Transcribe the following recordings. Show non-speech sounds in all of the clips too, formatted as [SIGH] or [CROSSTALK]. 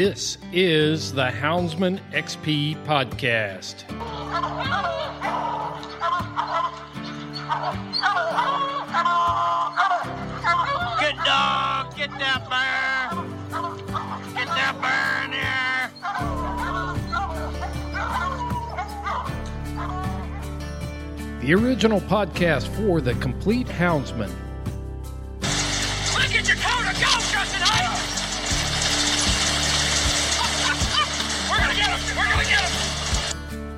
This is the Houndsman XP podcast. Get dog, get that bear. Get that bear in here. The original podcast for the complete houndsman.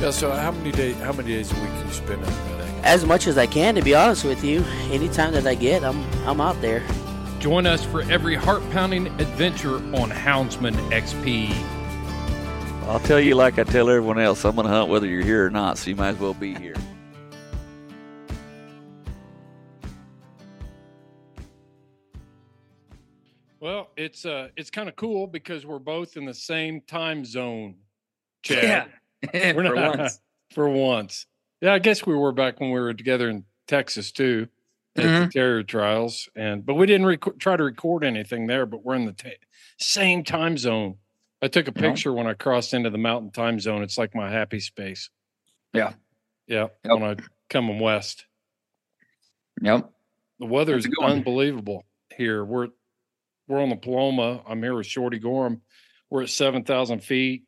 Yeah. So how many days? How many days a week can you spend on that? as much as I can, to be honest with you. Anytime that I get, I'm I'm out there. Join us for every heart pounding adventure on Houndsman XP. I'll tell you like I tell everyone else, I'm going to hunt whether you're here or not, so you might as well be here. Well, it's uh it's kind of cool because we're both in the same time zone. [LAUGHS] Chad. Yeah, We're [LAUGHS] for not- once. [LAUGHS] For once. Yeah, I guess we were back when we were together in Texas too at Mhm. the Terrier Trials, and but we didn't rec- try to record anything there. But we're in the ta same time zone. I took a picture when I crossed into the Mountain Time Zone. It's like my happy space. Yeah. Yeah. Yep. When I come west, Yep. the weather is a good one. unbelievable here. We're we're on the Paloma. I'm here with Shorty Gorham. We're at seven thousand feet.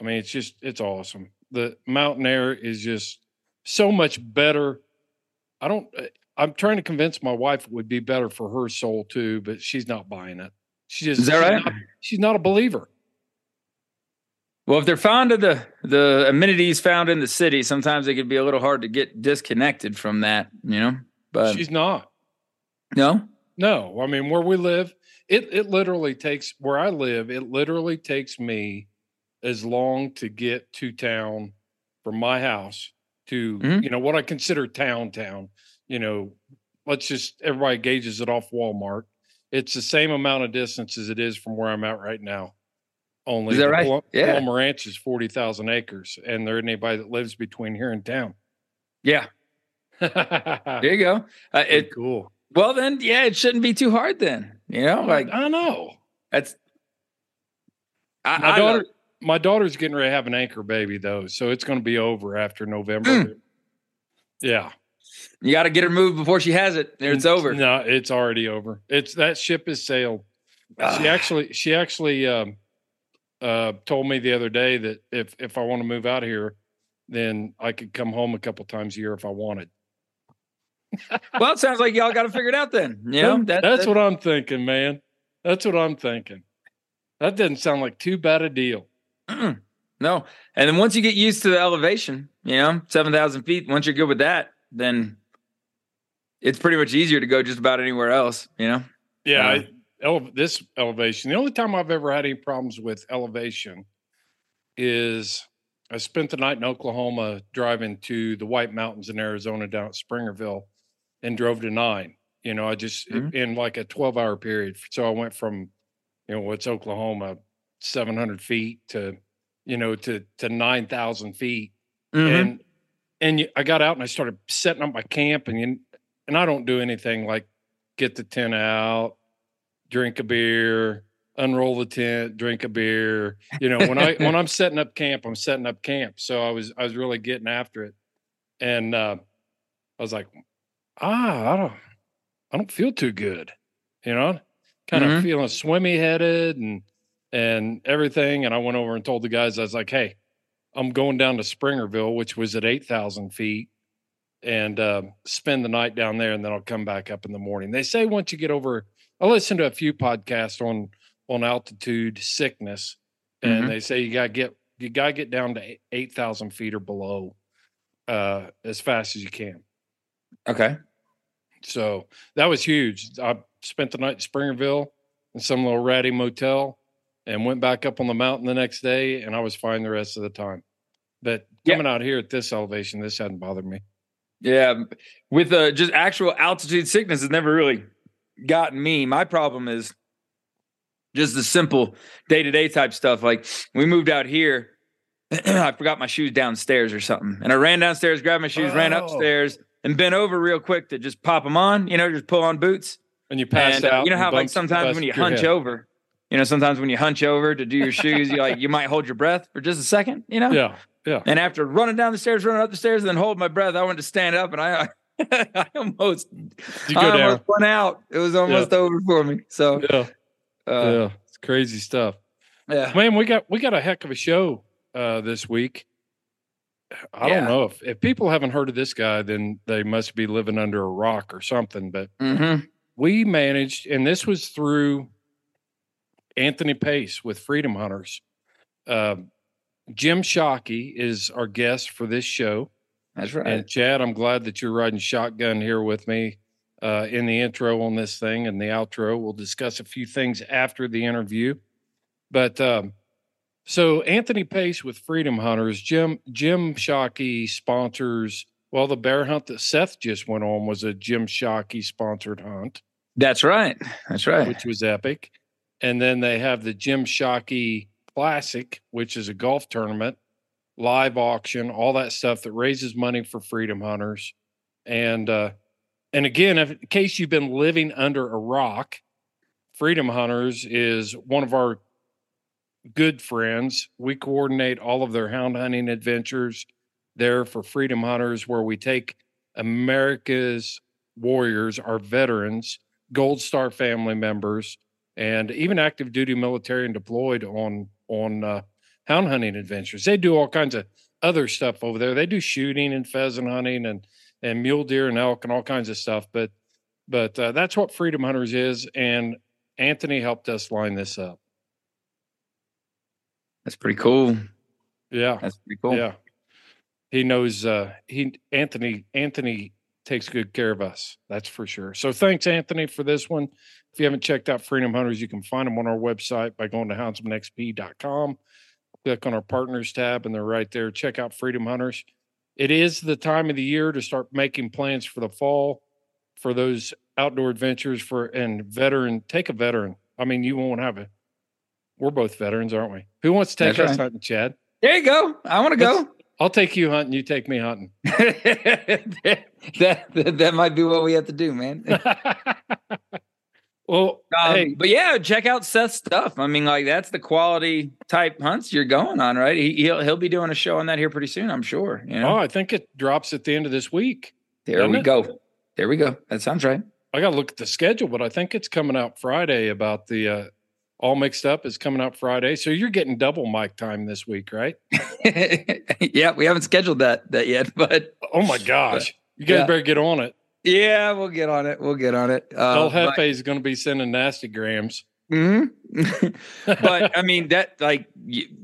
I mean, it's just it's awesome. The mountain air is just so much better. I don't. uh, I'm trying to convince my wife it would be better for her soul too, but she's not buying it. She just Is that she's right? Not, she's not a believer. Well, if they're fond of the the amenities found in the city, sometimes it could be a little hard to get disconnected from that, you know. But she's not. no, No, I mean where we live, it it literally takes where I live, it literally takes me as long to get to town from my house to Mhm. you know what I consider town town. You know, let's just everybody gauges it off Walmart. It's the same amount of distance as it is from where I'm at right now. Only Is that right? Pal- Yeah. Paloma Ranch is forty thousand acres, and there isn't anybody that lives between here and town. yeah, [LAUGHS] there you go. Uh, it cool. well then, yeah, it shouldn't be too hard then, you know. Like I know. that's I, My I daughter, love- my daughter's getting ready to have an anchor baby though, so it's going to be over after November. Mm. Yeah, you got to get her moved before she has it. There, it's over. No, it's already over. It's that ship has sailed. She actually, she actually um, uh, told me the other day that if if I want to move out here, then I could come home a couple times a year if I wanted. [LAUGHS] well, it sounds like y'all got to figure it out then. You know, That- that's what I'm thinking, man. That's what I'm thinking. That doesn't sound like too bad a deal. Mm-mm. [CLEARS THROAT] No. And then once you get used to the elevation, you know, 7,000 feet, once you're good with that, then it's pretty much easier to go just about anywhere else, you know? Yeah, Uh, I, ele- this elevation. The only time I've ever had any problems with elevation is I spent the night in Oklahoma driving to the White Mountains in Arizona down at Springerville and drove to nine. You know, I just Mhm. in like a 12 hour period. So I went from, you know, what's Oklahoma, 700 feet to, you know, to, to 9,000 feet. Mhm. And, and you, I got out and I started setting up my camp and you, and I don't do anything like get the tent out, drink a beer, unroll the tent, drink a beer. You know, when I when [LAUGHS] I'm setting up camp, I'm setting up camp. So I was I was really getting after it. And uh I was like, ah, I don't I don't feel too good. You know, kind of Mhm. feeling swimmy headed and and everything. And I went over and told the guys, I was like, hey, I'm going down to Springerville, which was at 8,000 feet, and uh, spend the night down there, and then I'll come back up in the morning. They say once you get over, I listened to a few podcasts on on altitude sickness, and Mhm. they say you gotta get you gotta get down to eight thousand feet or below uh, as fast as you can. Okay. So that was huge. I spent the night in Springerville in some little ratty motel and went back up on the mountain the next day and I was fine the rest of the time. But Yeah. coming out here at this elevation, this hadn't bothered me. Yeah, with uh, just actual altitude sickness has never really gotten me. My problem is just the simple day to day type stuff. Like we moved out here, [CLEARS THROAT] I forgot my shoes downstairs or something, and I ran downstairs, grabbed my shoes, ran Oh. upstairs, and bent over real quick to just pop them on. You know, just pull on boots. And you pass And, uh, out. you know how like sometimes when you hunch head. over, you know, sometimes when you hunch over to do your shoes, you like you might hold your breath for just a second. You know, Yeah. Yeah. and after running down the stairs, running up the stairs, and then hold my breath, I went to stand up, and I, I [LAUGHS] almost, I down. almost went out. It was almost over for me. So, Yeah. uh, yeah. It's crazy stuff. yeah, Man, we got we got a heck of a show uh this week. I Yeah. don't know if if people haven't heard of this guy, then they must be living under a rock or something. But hmm we managed, and this was through Anthony Pace with Freedom Hunters. Um Jim Shockey is our guest for this show. that's right. And Chad, I'm glad that you're riding shotgun here with me uh, in the intro on this thing and the outro. We'll discuss a few things after the interview. But um, so Anthony Pace with Freedom Hunters, Jim Jim Shockey sponsors. Well, the bear hunt that Seth just went on was a Jim Shockey sponsored hunt, that's right. That's right. which was epic. And then they have the Jim Shockey Classic, which is a golf tournament, live auction, all that stuff that raises money for freedom hunters. And uh and again, if, in case you've been living under a rock, Freedom Hunters is one of our good friends. We coordinate all of their hound hunting adventures there for Freedom Hunters, where we take America's warriors, our veterans, Gold Star family members, and even active duty military and deployed on on uh, hound hunting adventures. They do all kinds of other stuff over there. They do shooting and pheasant hunting and and mule deer and elk and all kinds of stuff. But but uh, that's what Freedom Hunters is, and Anthony helped us line this up. That's pretty cool. Yeah, That's pretty cool. yeah. He knows. Uh, he Anthony Anthony takes good care of us. That's for sure. So thanks, Anthony, for this one. If you haven't checked out Freedom Hunters, you can find them on our website by going to houndsmanxp.com. Click on our partners tab, and they're right there. Check out Freedom Hunters. It is the time of the year to start making plans for the fall for those outdoor adventures for and veteran. Take a veteran. I mean, you won't have it. We're both veterans, aren't we? Who wants to take That's us right. hunting, Chad? There you go. I want to go. I'll take you hunting. You take me hunting. [LAUGHS] that, that that might be what we have to do, man. [LAUGHS] well, Um, hey, but yeah, check out Seth's stuff. I mean, like that's the quality type hunts you're going on, right? He, he'll he'll be doing a show on that here pretty soon, I'm sure. You oh, I think it drops at the end of this week. there we it? go. There we go. That sounds right. I got to look at the schedule, but I think it's coming out Friday. About the uh, all mixed up is coming out Friday, so you're getting double mic time this week, right? [LAUGHS] yeah, we haven't scheduled that that yet, [LAUGHS] but Oh my gosh, you guys Yeah. better get on it. yeah, we'll get on it. We'll get on it. El Uh, but- Jefe is going to be sending nasty grams. Mhm. [LAUGHS] but I mean that like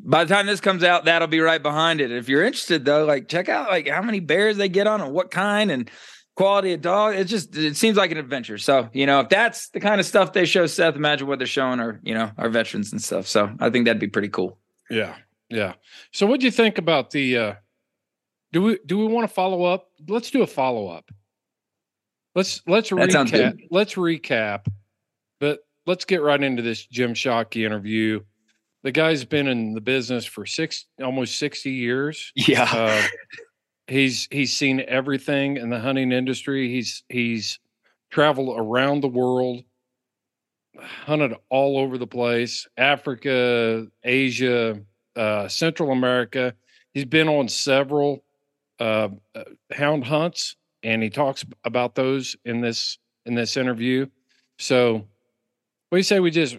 by the time this comes out, that'll be right behind it. If you're interested though, like check out like how many bears they get on and what kind and quality of dog. It just it seems like an adventure. So you know if that's the kind of stuff they show Seth, imagine what they're showing our you know our veterans and stuff. So I think that'd be pretty cool. Yeah, yeah. So, what do you think about the? uh Do we do we want to follow up? Let's do a follow up. Let's let's That recap. Let's recap, but let's get right into this Jim Shockey interview. The guy's been in the business for six, almost sixty years. Yeah. Uh, he's he's seen everything in the hunting industry. He's he's traveled around the world, hunted all over the place Africa, Asia, uh, Central America. He's been on several uh, uh, hound hunts, and he talks about those in this in this interview. So, what do you say we just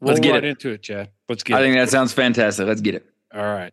Let's get right it. into it, Chad? Let's get I it. think that sounds fantastic. Let's get it. All right.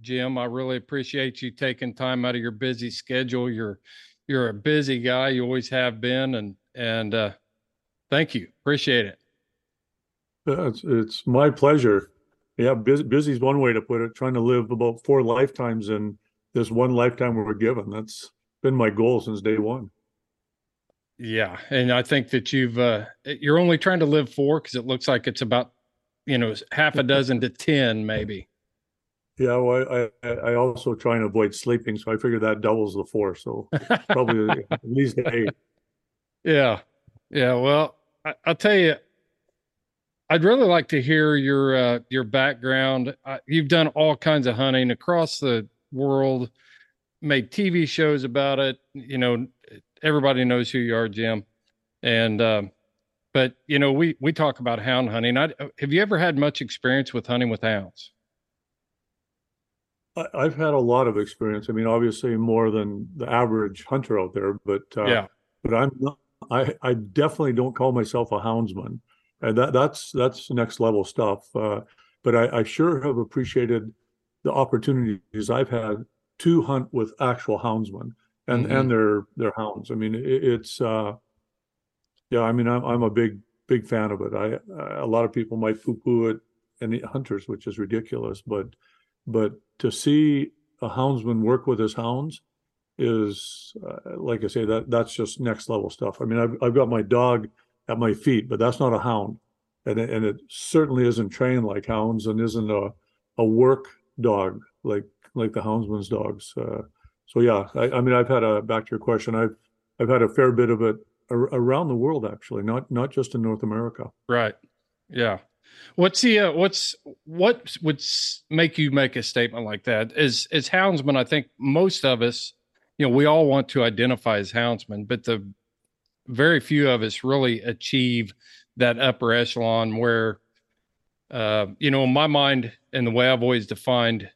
Jim. I really appreciate you taking time out of your busy schedule. You're you're a busy guy. You always have been, and and uh, thank you. Appreciate it. Uh, It's, it's my pleasure. Yeah, busy, busy is one way to put it. Trying to live about four lifetimes in this one lifetime we were given. That's been my goal since day one. Yeah, and I think that you've uh, you're only trying to live four because it looks like it's about you know half a dozen to ten maybe. Yeah, well, I, I I also try and avoid sleeping, so I figure that doubles the four. So [LAUGHS] probably at least eight. Yeah, yeah. Well, I, I'll tell you, I'd really like to hear your uh, your background. Uh, you've done all kinds of hunting across the world, made TV shows about it. You know, everybody knows who you are, Jim. And um, but you know, we we talk about hound hunting. I, have you ever had much experience with hunting with hounds? I, I've had a lot of experience. I mean, obviously more than the average hunter out there, but uh, yeah, but I'm not. I I definitely don't call myself a houndsman, and that that's that's next level stuff. Uh, but I, I sure have appreciated the opportunities I've had to hunt with actual houndsmen and Mhm. and their their hounds. I mean, it, it's uh, yeah. I mean, I'm I'm a big big fan of it. I a lot of people might poo poo it and the hunters, which is ridiculous, but but to see a houndsman work with his hounds is uh, like I say that that's just next level stuff. I mean, I've I've got my dog at my feet, but that's not a hound, and it, and it certainly isn't trained like hounds, and isn't a a work dog like like the houndsman's dogs. Uh, so yeah, I, I mean, I've had a back to your question. I've I've had a fair bit of it ar- around the world actually, not not just in North America. right. Yeah. What's the uh, what's what would make you make a statement like that? As as houndsmen, I think most of us, you know, we all want to identify as houndsmen, but the very few of us really achieve that upper echelon where, uh, you know, in my mind and the way I've always defined,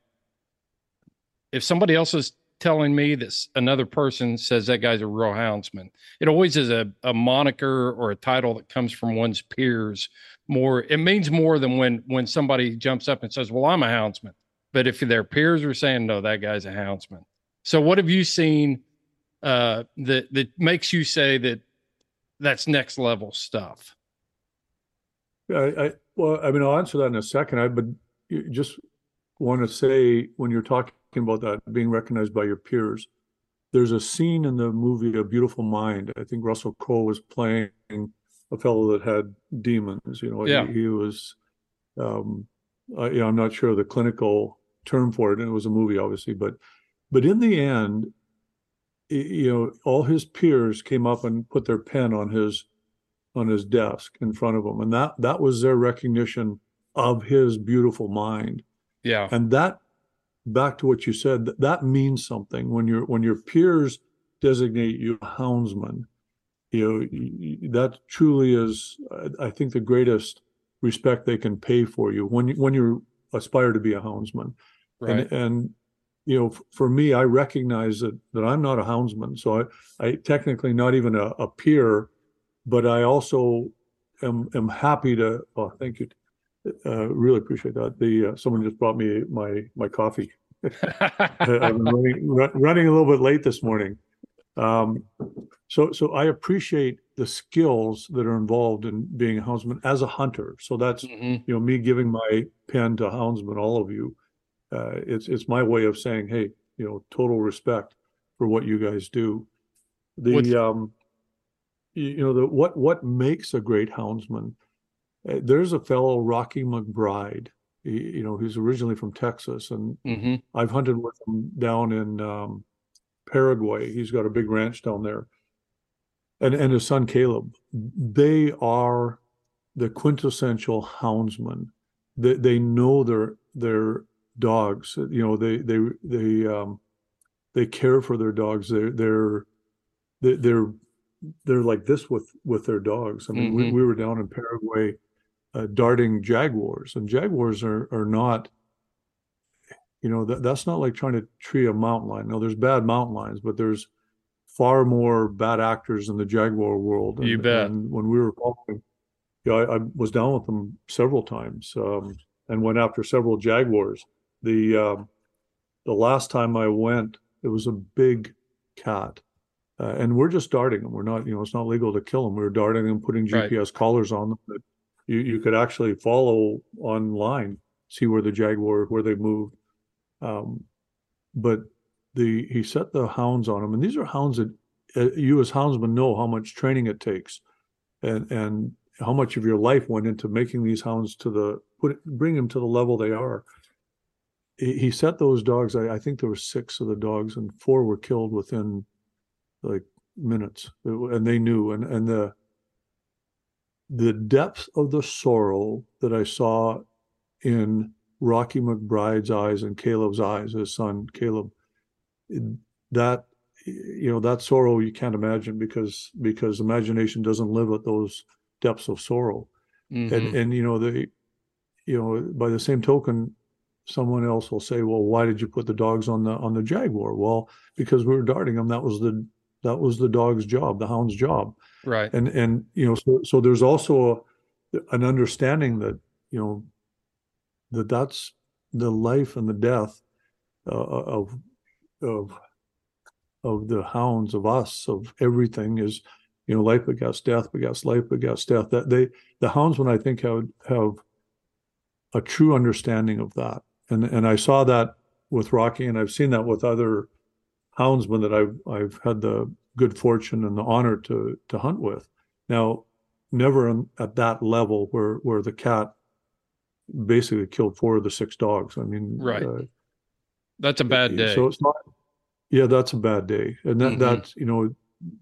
if somebody else is telling me that another person says that guy's a real houndsman, it always is a, a moniker or a title that comes from one's peers more it means more than when when somebody jumps up and says well i'm a houndsman but if their peers are saying no that guy's a houndsman so what have you seen uh that that makes you say that that's next level stuff I, I well, I mean, I'll answer that in a second. I but just want to say when you're talking about that being recognized by your peers, there's a scene in the movie A Beautiful Mind. I think Russell Crowe was playing a fellow that had demons. You know, Yeah. he, he was, um, uh, you know, I'm not sure the clinical term for it, and it was a movie, obviously, but but in the end, you know, all his peers came up and put their pen on his on his desk in front of him and that that was their recognition of his beautiful mind yeah and that back to what you said that, that means something when your when your peers designate you a houndsman you know that truly is I- think the greatest respect they can pay for you when you when you aspire to be a houndsman right and and you know, for me, I recognize that that I'm not a houndsman, so I I technically not even a, a peer, but I also am am happy to. Oh, thank you. Uh, really appreciate that. The uh, someone just brought me my my coffee. [LAUGHS] I've been running, ru- running a little bit late this morning. Um, so, so I appreciate the skills that are involved in being a houndsman as a hunter. So that's, Mhm. you know, me giving my pen to houndsman, all of you. Uh, it's, it's my way of saying, hey, you know, total respect for what you guys do. What's- The, um, you, know, the, what, what makes a great houndsman? Uh, there's a fellow, Rocky McBride, he, you know, he's originally from Texas and Mhm. I've hunted with him down in um, Paraguay. He's got a big ranch down there. And and his son Caleb. They are the quintessential houndsmen. They they know their their dogs. You know, they they they um they care for their dogs. They're they're they- they're they're like this with with their dogs. I mean, we, Mhm. we were down in Paraguay uh, darting jaguars, and jaguars are are not you know that that's not like trying to tree a mountain lion. No, there's bad mountain lions, but there's far more bad actors in the jaguar world. And, You bet. And when we were following, yeah, I, I was down with them several times um, and went after several jaguars. The um, the last time I went, it was a big cat, uh, and we're just darting them. We're not, you know, it's not legal to kill them. we are darting them, putting Right. GPS collars on them that you you could actually follow online, see where the jaguar where they moved. Um, but the he set the hounds on them, and these are hounds that uh, you as houndsmen know how much training it takes, and and how much of your life went into making these hounds to the put it, bring them to the level they are. He, he set those dogs. I, I think there were six of the dogs, and four were killed within like minutes, and they knew. And and the the depth of the sorrow that I saw in Rocky McBride's eyes and Caleb's eyes, his son Caleb, that you know that sorrow you can't imagine because because imagination doesn't live at those depths of sorrow. Mhm. and and you know they you know by the same token someone else will say well why did you put the dogs on the on the jaguar? Well because we were darting them that was the that was the dog's job the hound's job. Right. and and you know so so there's also a, an understanding that you know that that's the life and the death uh, of of of the hounds of us of everything is you know life begets death begets life begets death. That they the houndsmen i think have have a true understanding of that. And and i saw that with rocky and i've seen that with other houndsmen that i've i've had the good fortune and the honor to to hunt with. Now never at that level where where the cat basically killed four of the six dogs i mean Right. uh, That's a bad day. so it's not. Yeah, that's a bad day, and that Mhm. that's you know,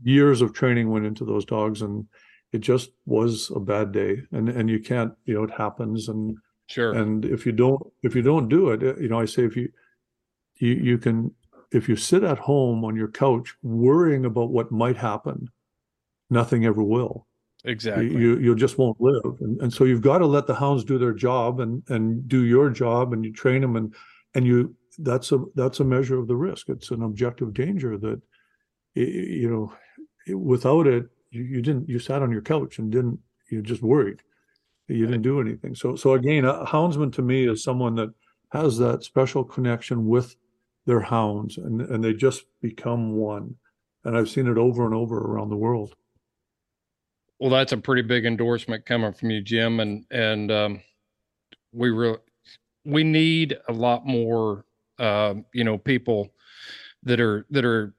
years of training went into those dogs, and it just was a bad day, and and you can't, you know, it happens, and sure. and if you don't if you don't do it, uh, you know, I say if you you you can if you sit at home on your couch worrying about what might happen, nothing ever will exactly. you you just won't live. And, and so you've got to let the hounds do their job and and do your job and you train them and and you that's a that's a measure of the risk. It's an objective danger that you know without it you, you didn't you sat on your couch and didn't you just worried. You didn't do anything. So so again a houndsman to me is someone that has that special connection with their hounds and and they just become one. And i've seen it over and over around the world Well, that's a pretty big endorsement coming from you, Jim, and and um, we really we need a lot more, um, you know, people that are that are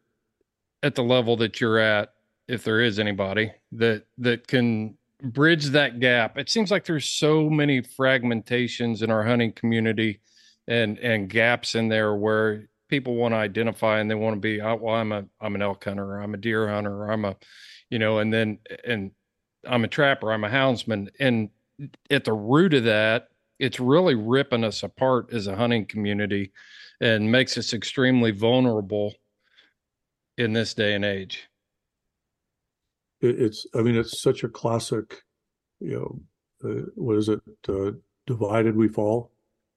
at the level that you're at, if there is anybody that that can bridge that gap. It seems like there's so many fragmentations in our hunting community, and and gaps in there where people want to identify and they want to be, oh, well, I'm a I'm an elk hunter, I'm a deer hunter, I'm a, you know, and then and I'm a trapper, I'm a houndsman. And at the root of that, it's really ripping us apart as a hunting community and makes us extremely vulnerable in this day and age. it's i mean it's such a classic you know uh, what is it uh, divided we fall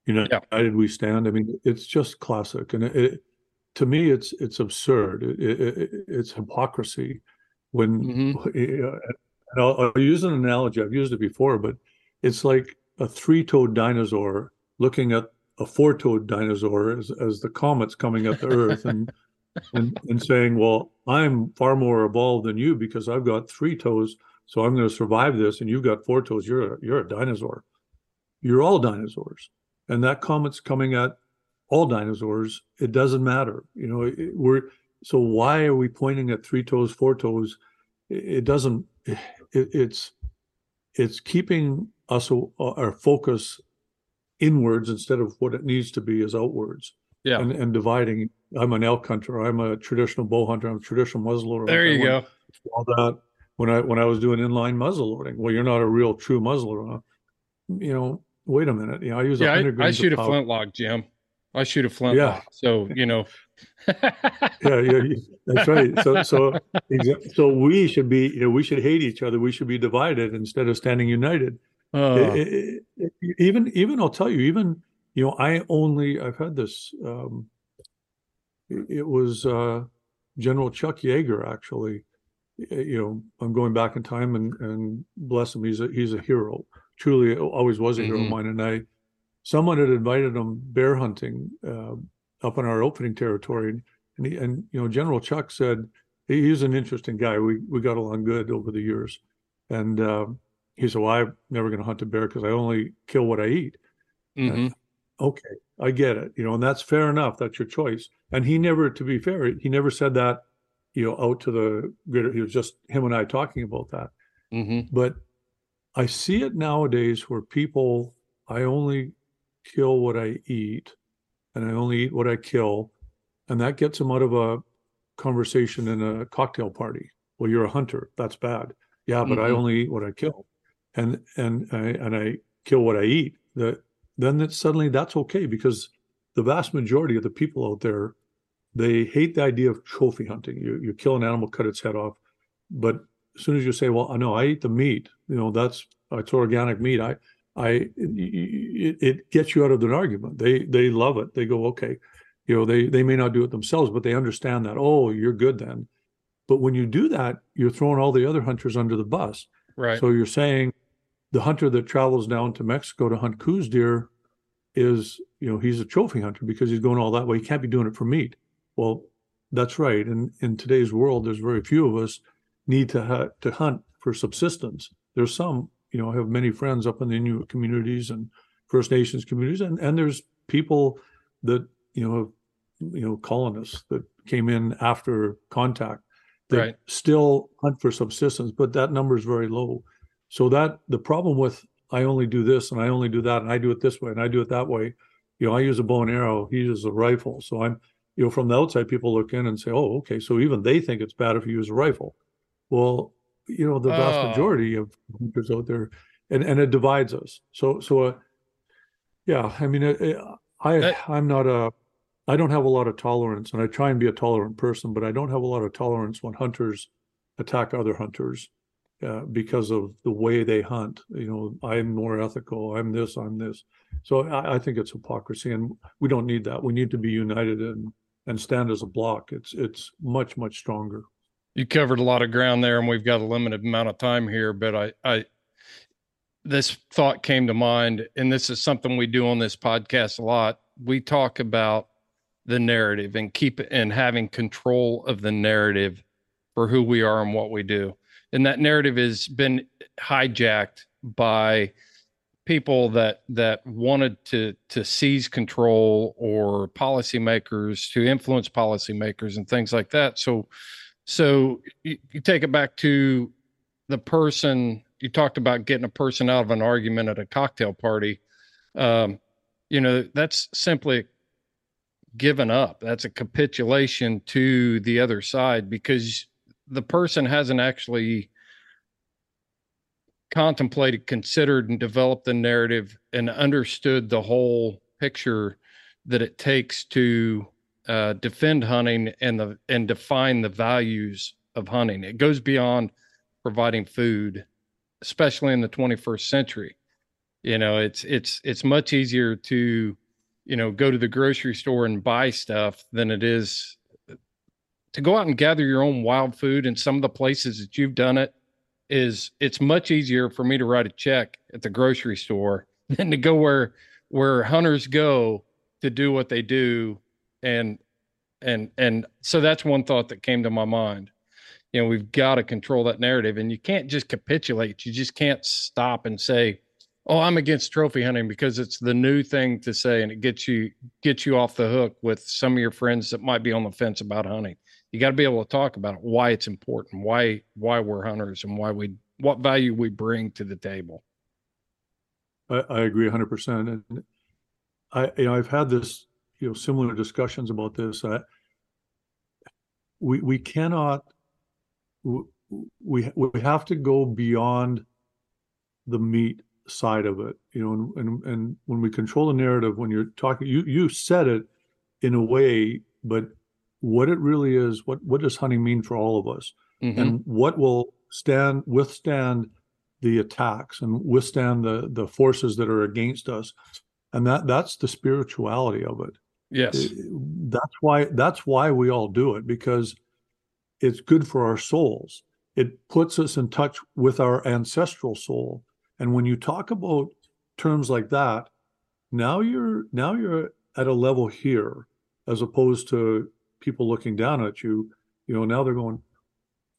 You know, United we stand. I mean, it's just classic, and it, it to me, it's it's absurd. It, it, it's hypocrisy when. [LAUGHS] Mhm. And I'll, I'll use an analogy. I've used it before, but it's like a three-toed dinosaur looking at a four-toed dinosaur as, as the comet's coming at the Earth, and [LAUGHS] and and saying, "Well, I'm far more evolved than you because I've got three toes, so I'm going to survive this, and you've got four toes. You're a, you're a dinosaur. You're all dinosaurs." And that comet's coming at all dinosaurs. It doesn't matter, you know. It, we're so why are we pointing at three toes, four toes? It, doesn't. It, it's it's keeping us uh, our focus inwards instead of what it needs to be is outwards Yeah. and, and dividing. I'm an elk hunter. I'm a traditional bow hunter. I'm a traditional muzzleloader. There you go. All that when I when I was doing inline muzzle loading. Well, you're not a real true muzzleloader. You know, wait a minute. You know, I use Yeah, 100 I, I shoot a flintlock, Jim. I shoot a flintlock. yeah. So, you know. Yeah, yeah, that's right. So, so, so we should be, you know, we should hate each other. We should be divided instead of standing united. Uh, It- it- it- even, even I'll tell you, even, you know, I only, I've had this. Um, it, was uh, General Chuck Yeager, actually. You know, I'm going back in time, and and bless him, he's a he's a hero. Truly, always was a hero of Mhm. mine. And I, someone had invited him bear hunting uh, up in our opening territory, and he, and you know, General Chuck said he, he's an interesting guy. We we got along good over the years, and uh, he said, "Well, I'm never going to hunt a bear because I only kill what I eat." mhm. Okay, I get it. You know, and that's fair enough. That's your choice. And he never, to be fair, he never said that, you know, out to the greater. He was just him and I talking about that. Mhm. But I see it nowadays where people, I only kill what I eat, and I only eat what I kill, and that gets them out of a conversation in a cocktail party. Well, you're a hunter. That's bad. Yeah, but I Mhm. only eat what I kill, and and I and I kill what I eat. That then that suddenly that's okay because the vast majority of the people out there they hate the idea of trophy hunting. You you kill an animal, cut its head off, but as soon as you say, "Well, no, I eat the meat," you know that's it's organic meat. I I it, it gets you out of an argument. They they love it. They go, okay, you know they they may not do it themselves, but they understand that. Oh, you're good then. But when you do that, you're throwing all the other hunters under the bus. Right. So you're saying the hunter that travels down to Mexico to hunt Coues deer is, you know, he's a trophy hunter because he's going all that way. He can't be doing it for meat. Well, that's right. And in today's world, there's very few of us need to ha- to hunt for subsistence. There's some, you know, I have many friends up in the Inuit communities and First Nations communities, and and there's people that you know, you know, colonists that came in after contact that Right. still hunt for subsistence, but that number is very low. So that the problem with I only do this and I only do that and I do it this way and I do it that way. You know, I use a bow and arrow, he uses a rifle. So I'm, you know, from the outside, people look in and say, oh, okay. So even they think it's bad if you use a rifle. Well, you know, the vast Oh. majority of hunters out there, and, and it divides us. So, so, uh, yeah, I mean, I, That- I'm not a, I don't have a lot of tolerance and I try and be a tolerant person, but I don't have a lot of tolerance when hunters attack other hunters uh, because of the way they hunt. You know, I'm more ethical. I'm this. I'm this. So I, I think it's hypocrisy, and we don't need that. We need to be united and and stand as a block. It's it's much much stronger. You covered a lot of ground there and we've got a limited amount of time here but i i this thought came to mind and this is something we do on this podcast a lot. We talk about the narrative and keep and having control of the narrative for who we are and what we do. And that narrative has been hijacked by people that that wanted to to seize control or policymakers to influence policymakers and things like that. So so you, you take it back to the person you talked about getting a person out of an argument at a cocktail party. Um, you know, that's simply given up. That's a capitulation to the other side because the person hasn't actually contemplated, considered, and developed the narrative and understood the whole picture that it takes to uh, defend hunting and the and define the values of hunting. It goes beyond providing food, especially in the 21st century. You know, it's it's it's much easier to, you know, go to the grocery store and buy stuff than it is to go out and gather your own wild food. And some of the places that you've done it is it's much easier for me to write a check at the grocery store [LAUGHS] than to go where where hunters go to do what they do and and and so that's one thought that came to my mind. You know we've got to control that narrative and you can't just capitulate. You just can't stop and say oh i'm against trophy hunting because it's the new thing to say and it gets you gets you off the hook with some of your friends that might be on the fence about hunting. You got to be able to talk about it, why it's important why why we're hunters and why we what value we bring to the table. I, I agree 100%. And I, you know, I've had this, you know, similar discussions about this. I, we, we cannot, we, we have to go beyond the meat side of it, you know, and, and, and when we control the narrative, when you're talking, you, you said it in a way, but what it really is, what, what does hunting mean for all of us? Mhm. And what will stand, withstand the attacks and withstand the the forces that are against us and that that's the spirituality of it yes. Eh, that's why that's why we all do it because it's good for our souls. It puts us in touch with our ancestral soul. And when you talk about terms like that now you're now you're at a level here as opposed to people looking down at you. You know now they're going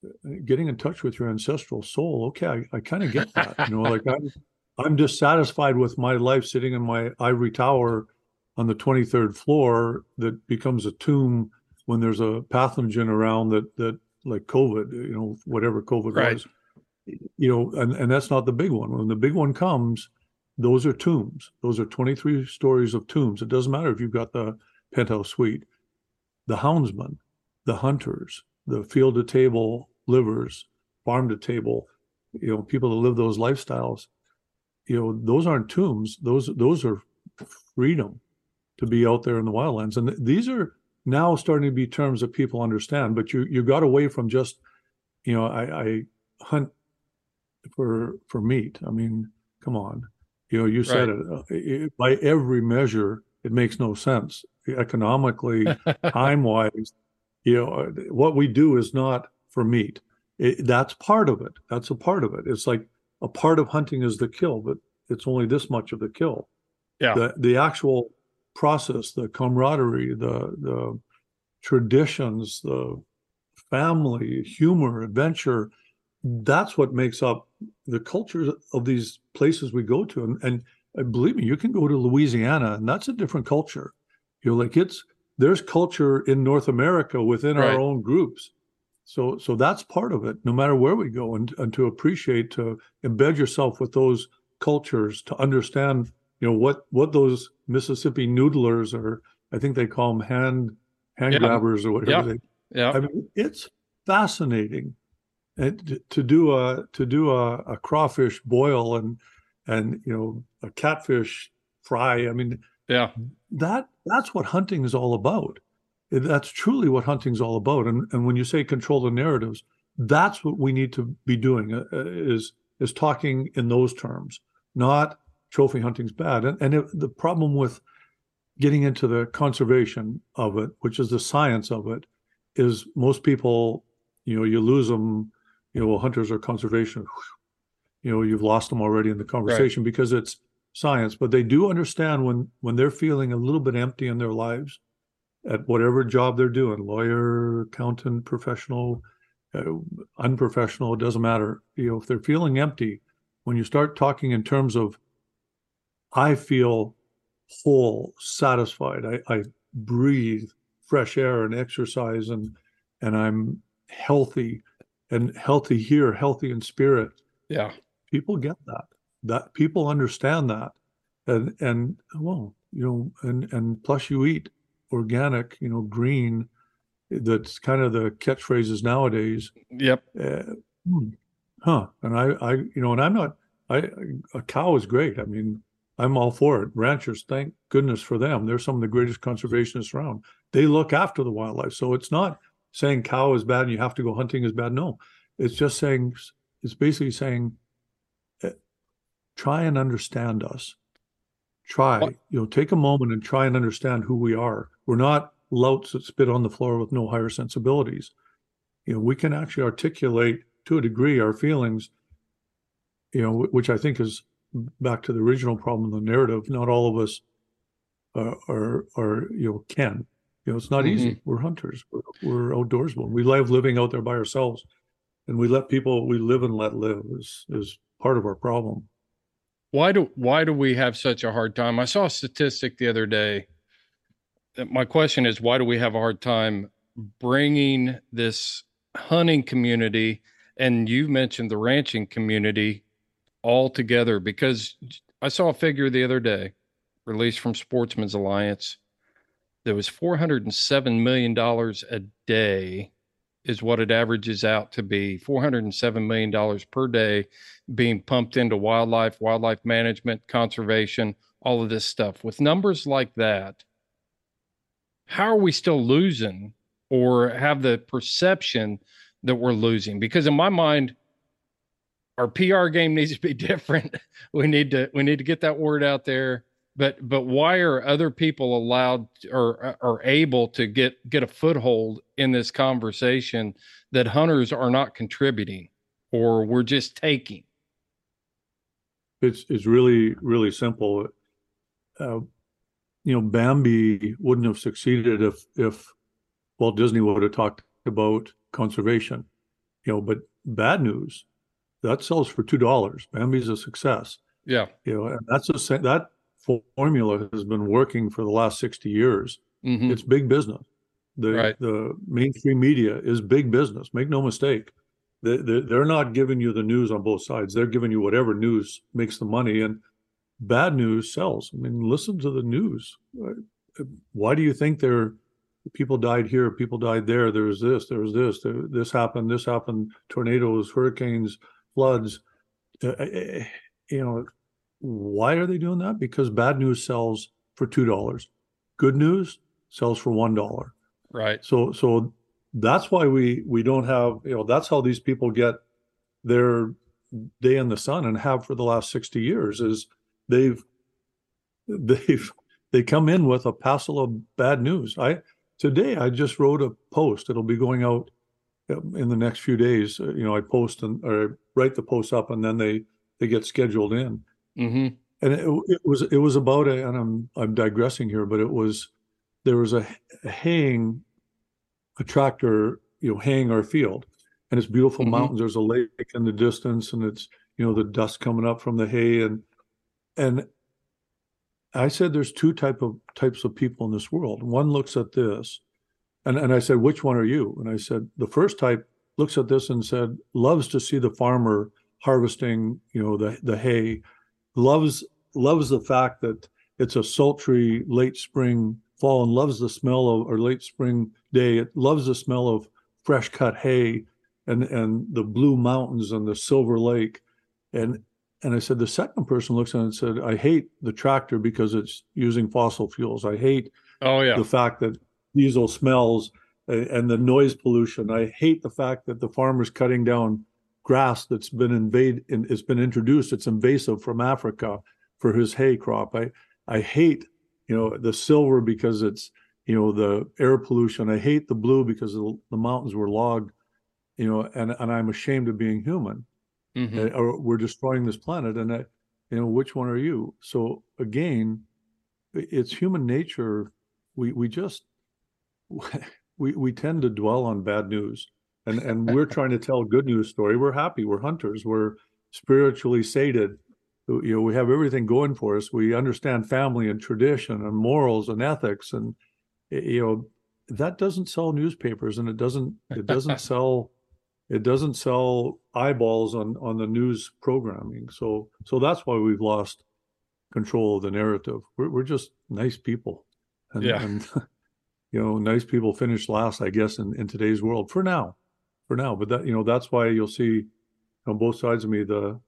uh, getting in touch with your ancestral soul. Okay i, I kind of get that you know like [LAUGHS] i'm i'm dissatisfied with my life sitting in my ivory tower on the 23rd floor that becomes a tomb when there's a pathogen around that that like covid you know whatever covid Right. was. You know and and that's not the big one. When the big one comes those are tombs. Those are 23 stories of tombs. It doesn't matter if you've got the penthouse suite. The houndsmen the hunters the field to table livers farm to table you know people that live those lifestyles you know those aren't tombs. Those those are freedom to be out there in the wildlands. And th- these are now starting to be terms that people understand but you you got away from just you know i i hunt for for meat. I mean come on. You know you said it, uh, it by every measure it makes no sense. Economically [LAUGHS] time wise you know uh, what we do is not for meat. It, that's part of it. That's a part of it. It's like a part of hunting is the kill but it's only this much of the kill. Yeah. the the actual process the camaraderie the the traditions the family humor adventure that's what makes up the culture of these places we go to. And, and uh, believe me you can go to louisiana and that's a different culture. You know like it's there's culture in north america within Right. our own groups. So so that's part of it no matter where we go and, and to appreciate to embed yourself with those cultures to understand you know what what those mississippi noodlers are. I think they call them hand hand Yeah. grabbers or whatever Yeah. they yeah I mean, it's fascinating, and to do a to do a, a crawfish boil and and you know a catfish fry. I mean, yeah that that's what hunting is all about. That's truly what hunting's all about. And and when you say control the narratives, that's what we need to be doing. uh, uh, is is talking in those terms, not trophy hunting's bad. And and it, the problem with getting into the conservation of it, which is the science of it, is most people, you know, you lose them, you know, well, hunters are conservation. You know, you've lost them already in the conversation because it's science, but they do understand when when they're feeling a little bit empty in their lives at whatever job they're doing, lawyer, accountant, professional, uh, unprofessional, it doesn't matter. You know, if they're feeling empty, when you start talking in terms of I feel whole, satisfied. I, I breathe fresh air and exercise and and I'm healthy and healthy here, healthy in spirit. yeah People get that. That people understand that. And and well, you know, and and plus you eat organic, you know, green. That's kind of the catchphrases nowadays. yep Uh, hmm, huh. And I, I, you know, and I'm not. I a cow is great. I mean, I'm all for it. Ranchers, thank goodness for them. They're some of the greatest conservationists around. They look after the wildlife. So it's not saying cow is bad and you have to go hunting is bad. No, it's just saying it's basically saying uh, try and understand us. Try, you know, take a moment and try and understand who we are. We're not louts that spit on the floor with no higher sensibilities. You know, we can actually articulate to a degree our feelings, you know, which I think is back to the original problem of the narrative. Not all of us uh, are, are, you know, can. You know, it's not easy. We're hunters. We're, we're outdoorsmen. We love living out there by ourselves, and we let people. We live and let live is is part of our problem. why do why do we have such a hard time? I saw a statistic the other day. That my question is, why do we have a hard time bringing this hunting community and you mentioned the ranching community all together? Because I saw a figure the other day, released from Sportsmen's Alliance. that was four hundred and seven million dollars a day, is what it averages out to be. Four hundred and seven million dollars per day being pumped into wildlife, wildlife management, conservation, all of this stuff. With numbers like that, how are we still losing or have the perception that we're losing? Because in my mind, our PR game needs to be [LAUGHS] different. We need to we need to get that word out there. But but why are other people allowed or are able to get get a foothold in this conversation that hunters are not contributing or we're just taking? It's it's really really simple. Uh, you know, Bambi wouldn't have succeeded if if Walt Disney would have talked about conservation. You know, but bad news that sells for two dollars. Bambi's a success. Yeah. You know, and that's a sa- that formula has been working for the last sixty years. Mhm. It's big business. The Right. the mainstream media is big business. Make no mistake. They, they they're not giving you the news on both sides. They're giving you whatever news makes the money, and bad news sells. I mean, listen to the news. Why do you think there people died here, people died there? There's this, there's this, there, this happened, this happened. Tornadoes, hurricanes, floods. Uh, uh, you know, why are they doing that? Because bad news sells for two dollars. Good news sells for one dollar. Right. So so that's why we we don't have you know that's how these people get their day in the sun and have for the last 60 years is they've they've they come in with a passel of bad news. I today I just wrote a post. It'll be going out in the next few days. Uh, You know, I post and or write the post up and then they they get scheduled in Mm-hmm. and it, it was it was about a and I'm I'm digressing here, but it was there was a, a haying a tractor you know haying our field, and it's beautiful Mhm. mountains. There's a lake in the distance, and it's you know the dust coming up from the hay, and and I said there's two type of types of people in this world. One looks at this, and and I said which one are you? And I said the first type looks at this and said loves to see the farmer harvesting you know the the hay loves loves the fact that it's a sultry late spring fall and loves the smell of or late spring day it loves the smell of fresh cut hay and and the blue mountains and the silver lake and and i said the second person looks at it and said i hate the tractor because it's using fossil fuels i hate Oh yeah. the fact that diesel smells and the noise pollution. I hate the fact that the farmer's cutting down grass that's been invade and it's been introduced. It's invasive from Africa for his hay crop. I I hate you know the silver because it's you know the air pollution. I hate the blue because the, the mountains were logged. You know, and and I'm ashamed of being human Mhm. uh, or we're destroying this planet and I, you know which one are you so again it's human nature we we just [LAUGHS] we we tend to dwell on bad news and and we're [LAUGHS] trying to tell a good news story. We're happy. We're hunters. We're spiritually sated. You know we have everything going for us. We understand family and tradition and morals and ethics and you know that doesn't sell newspapers and it doesn't it doesn't [LAUGHS] sell it doesn't sell eyeballs on on the news programming. So so that's why we've lost control of the narrative. We're, we're just nice people and, Yeah. and you know nice people finish last i guess in, in today's world for now for now but that you know that's why you'll see on both sides of me the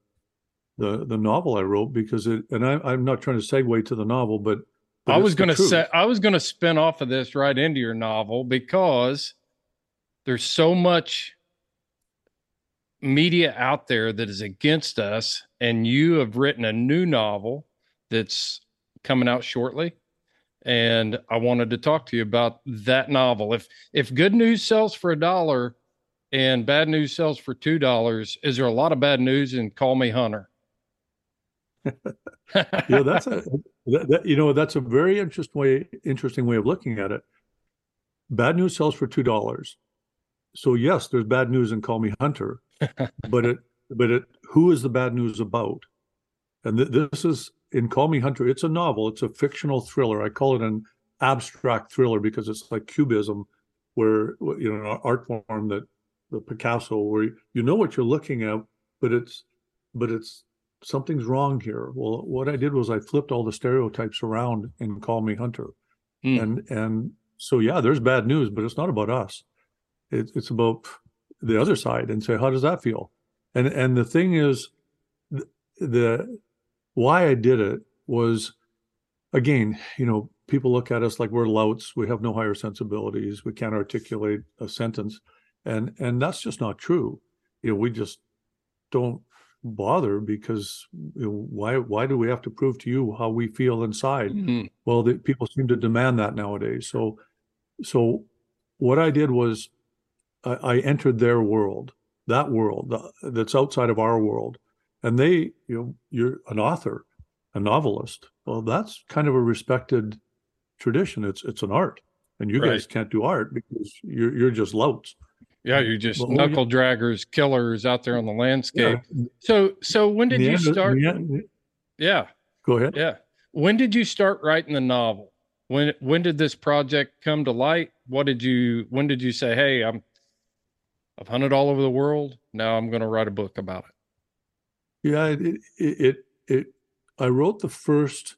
the the novel i wrote because it and I, i'm not trying to segue to the novel but, but I was going to say I was going to spin off of this right into your novel because there's so much media out there that is against us, and you have written a new novel that's coming out shortly. And I wanted to talk to you about that novel. If if good news sells for a dollar and bad news sells for two dollars, is there a lot of bad news in Call Me Hunter? [LAUGHS] yeah, that's a that, that, you know that's a very interesting way interesting way of looking at it. Bad news sells for two dollars. So yes, there's bad news in Call Me Hunter, [LAUGHS] but it but it who is the bad news about? And th- this is in Call Me Hunter. It's a novel. It's a fictional thriller. I call it an abstract thriller because it's like cubism, where you know an art form that the Picasso, where you know what you're looking at, but it's but it's something's wrong here. Well, what I did was I flipped all the stereotypes around in Call Me Hunter, Mm. and and so yeah, there's bad news, but it's not about us. It, it's about the other side, and say, how does that feel? And and the thing is, the, the why I did it was, again, you know, people look at us like we're louts. We have no higher sensibilities. We can't articulate a sentence, and and that's just not true. You know, we just don't bother because you know, why why do we have to prove to you how we feel inside Mhm. well the, people seem to demand that nowadays so so what i did was i, I entered their world that world uh, that's outside of our world and they you know you're an author a novelist well that's kind of a respected tradition it's it's an art and you guys can't do art because you're you're just louts Yeah, you're just well, knuckle draggers, killers out there on the landscape. Yeah. So, so when did you end- start? end- Yeah, go ahead yeah. When did you start writing the novel? When when did this project come to light? What did you? When did you say, "Hey, I'm I've hunted all over the world. Now I'm going to write a book about it." Yeah, it, it it it I wrote the first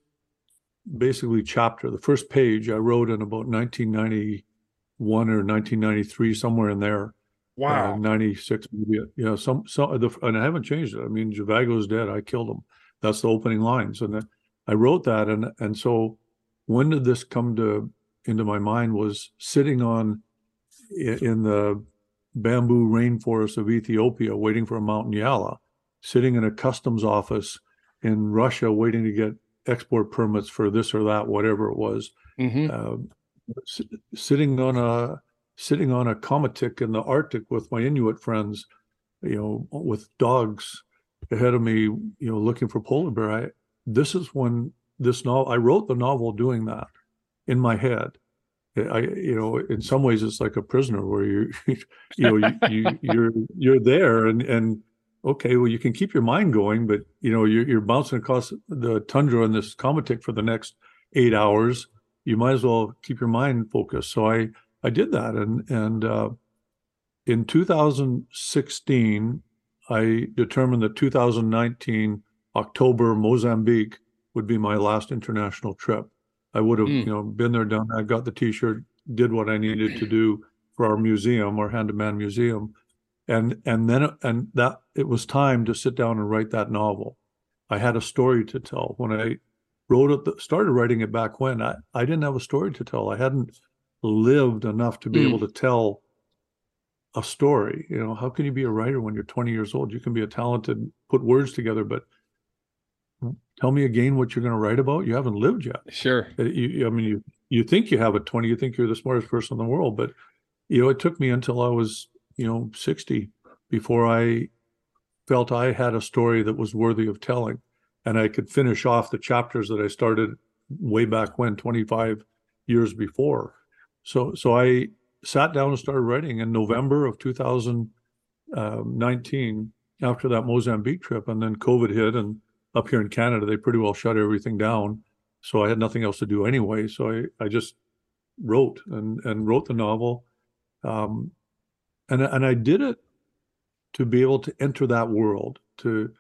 basically chapter, the first page I wrote in about 1991 or 1993, somewhere in there. Wow. Uh, 96 maybe. Yeah, some some the, and I haven't changed it. I mean, Javago's dead. I killed him. That's the opening lines, and then I wrote that, and and so when did this come to into my mind was sitting on in the bamboo rainforest of Ethiopia, waiting for a mountain nyala, sitting in a customs office in Russia, waiting to get export permits for this or that, whatever it was hmm um, s- sitting on a sitting on a komatik in the Arctic with my Inuit friends, you know, with dogs ahead of me, you know, looking for polar bear. I, this is when this novel. I wrote the novel doing that in my head. I, you know, in some ways, it's like a prisoner where you, [LAUGHS] you know, you, you you're you're there and and okay, well, you can keep your mind going, but you know, you're, you're bouncing across the tundra in this komatik for the next eight hours you might as well keep your mind focused. So I I did that, and and uh, in 2016, I determined that 2019 October Mozambique would be my last international trip. I would have Mm. you know been there, done that, got the T-shirt, did what I needed to do for our museum, our Hand of Man museum, and and then and that it was time to sit down and write that novel. I had a story to tell. When I wrote it started writing it back when I, I didn't have a story to tell. I hadn't lived enough to be Mm. able to tell a story. You know how can you be a writer when you're 20 years old? You can be a talented put words together but tell me again what you're going to write about. You haven't lived yet. Sure. Uh, you, i mean you you think you have a 20 you think you're the smartest person in the world but you know it took me until i was you know 60 before i felt i had a story that was worthy of telling and I could finish off the chapters that I started way back when, 25 years before. So, so I sat down and started writing in November of 2019 after that Mozambique trip, and then COVID hit, and up here in Canada they pretty well shut everything down. So I had nothing else to do anyway. So I, I just wrote and and wrote the novel, um, and and I did it to be able to enter that world to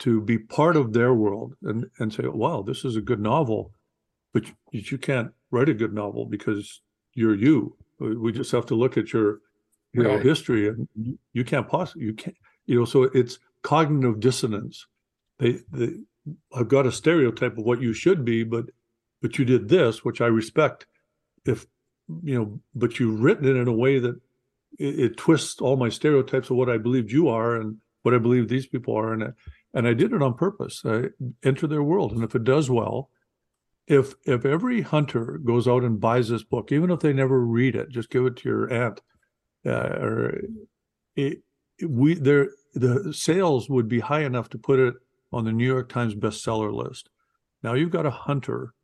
to be part of their world and and say, wow, this is a good novel, but you, you can't write a good novel because you're you. We just have to look at your you know history and you, you can't possibly you can't you know so it's cognitive dissonance. They they I've got a stereotype of what you should be, but but you did this, which I respect. If you know, but you've written it in a way that it, it twists all my stereotypes of what I believed you are and what I believe these people are, and and I did it on purpose. I enter their world, and if it does well, if if every hunter goes out and buys this book, even if they never read it, just give it to your aunt, uh, or it, we there the sales would be high enough to put it on the New York Times bestseller list. Now you've got a hunter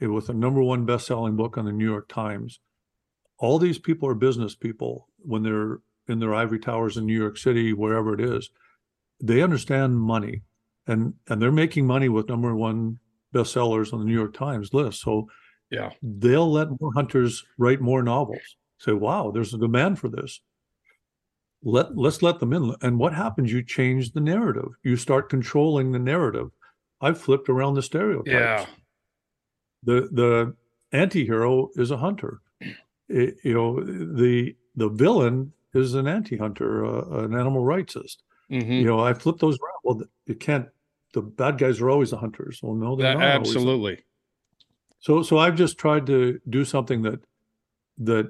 with a number one best-selling book on the New York Times. All these people are business people when they're in their ivory towers in New York City, wherever it is. They understand money, and and they're making money with number one bestsellers on the New York Times list. So Yeah. they'll let more hunters write more novels. Say, wow, there's a demand for this. Let let's let them in. And what happens? You change the narrative. You start controlling the narrative. I've flipped around the stereotypes. Yeah. The the anti-hero is a hunter. It- you know, the the villain is an anti-hunter, uh, an animal rightsist. hmm You know, I flip those around. Well, you can't. The bad guys are always the hunters. Well, no, they're not absolutely. so so I've just tried to do something that that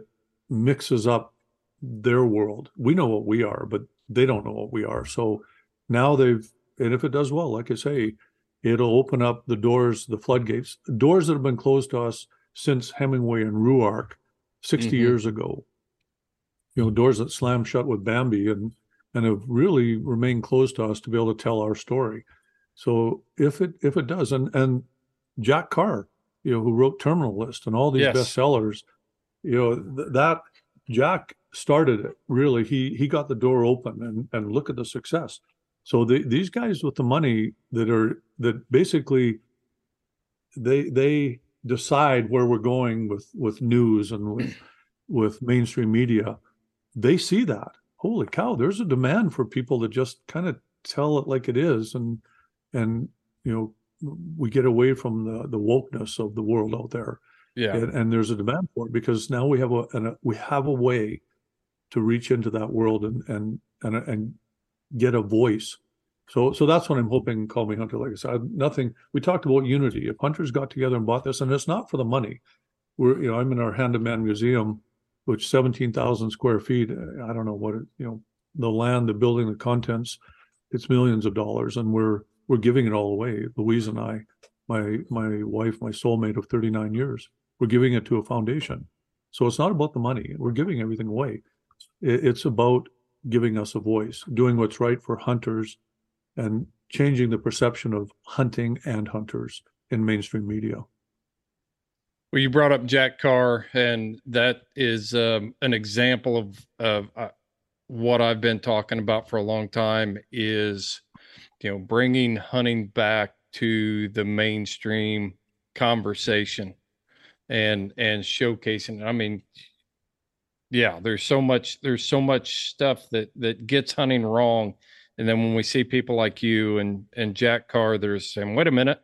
mixes up their world. We know what we are, but they don't know what we are. So now they've and if it does well, like I say, it'll open up the doors, the floodgates, doors that have been closed to us since Hemingway and Ruark 60 Mhm. years ago. You know, doors that slam shut with Bambi and and have really remained closed to us to be able to tell our story. So if it if it does, and and Jack Carr, you know, who wrote Terminal List and all these Yes. bestsellers, you know, th- that Jack started it. Really, he he got the door open, and and look at the success. So the, these guys with the money that are that basically they they decide where we're going with with news and with with mainstream media. They see that. Holy cow! There's a demand for people to just kind of tell it like it is, and and you know we get away from the the wokeness of the world out there Yeah. and, and there's a demand for it because now we have a, an, a we have a way to reach into that world and and and and get a voice. So so that's what I'm hoping. Call me hunter. Like I said, nothing. We talked about unity. If hunters got together and bought this, and it's not for the money. We're you know I'm in our Hand of Man museum, which 17,000 square feet. I don't know what it, you know the land, the building, the contents. It's millions of dollars, and we're we're giving it all away. Louise and I, my my wife, my soulmate of 39 years we're giving it to a foundation. So it's not about the money. We're giving everything away. It- It's about giving us a voice, doing what's right for hunters, and changing the perception of hunting and hunters in mainstream media. Well, you brought up Jack Carr, and that is um, an example of of uh, what I've been talking about for a long time. Is you know bringing hunting back to the mainstream conversation, and and showcasing. I mean, yeah, there's so much there's so much stuff that that gets hunting wrong, and then when we see people like you and and Jack Carr, there's saying, wait a minute,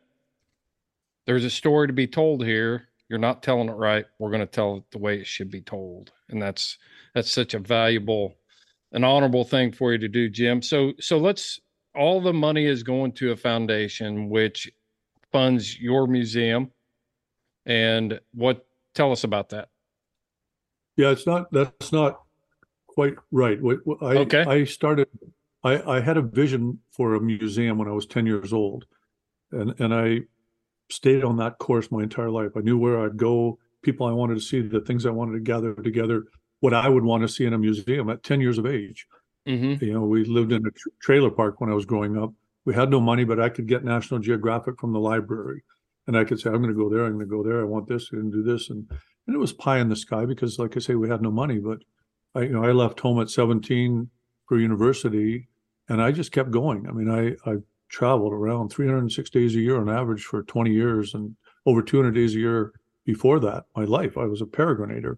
there's a story to be told here you're not telling it right we're going to tell it the way it should be told and that's that's such a valuable an honorable thing for you to do jim so so let's all the money is going to a foundation which funds your museum and what tell us about that Yeah, it's not. That's not quite right. I Okay. I started. I I had a vision for a museum when I was ten years old, and and I stayed on that course my entire life. I knew where I'd go, people I wanted to see, the things I wanted to gather together, what I would want to see in a museum at ten years of age. mm-hmm. You know, we lived in a tr- trailer park when I was growing up. We had no money, but I could get National Geographic from the library, and I could say, "I'm going to go there. I'm going to go there. I want this and do this." And and it was pie in the sky because, like I say, we had no money. But I, you know, I left home at 17 for university, and I just kept going. I mean, I I traveled around 306 days a year on average for 20 years, and over 200 days a year before that. My life, I was a peregrinator,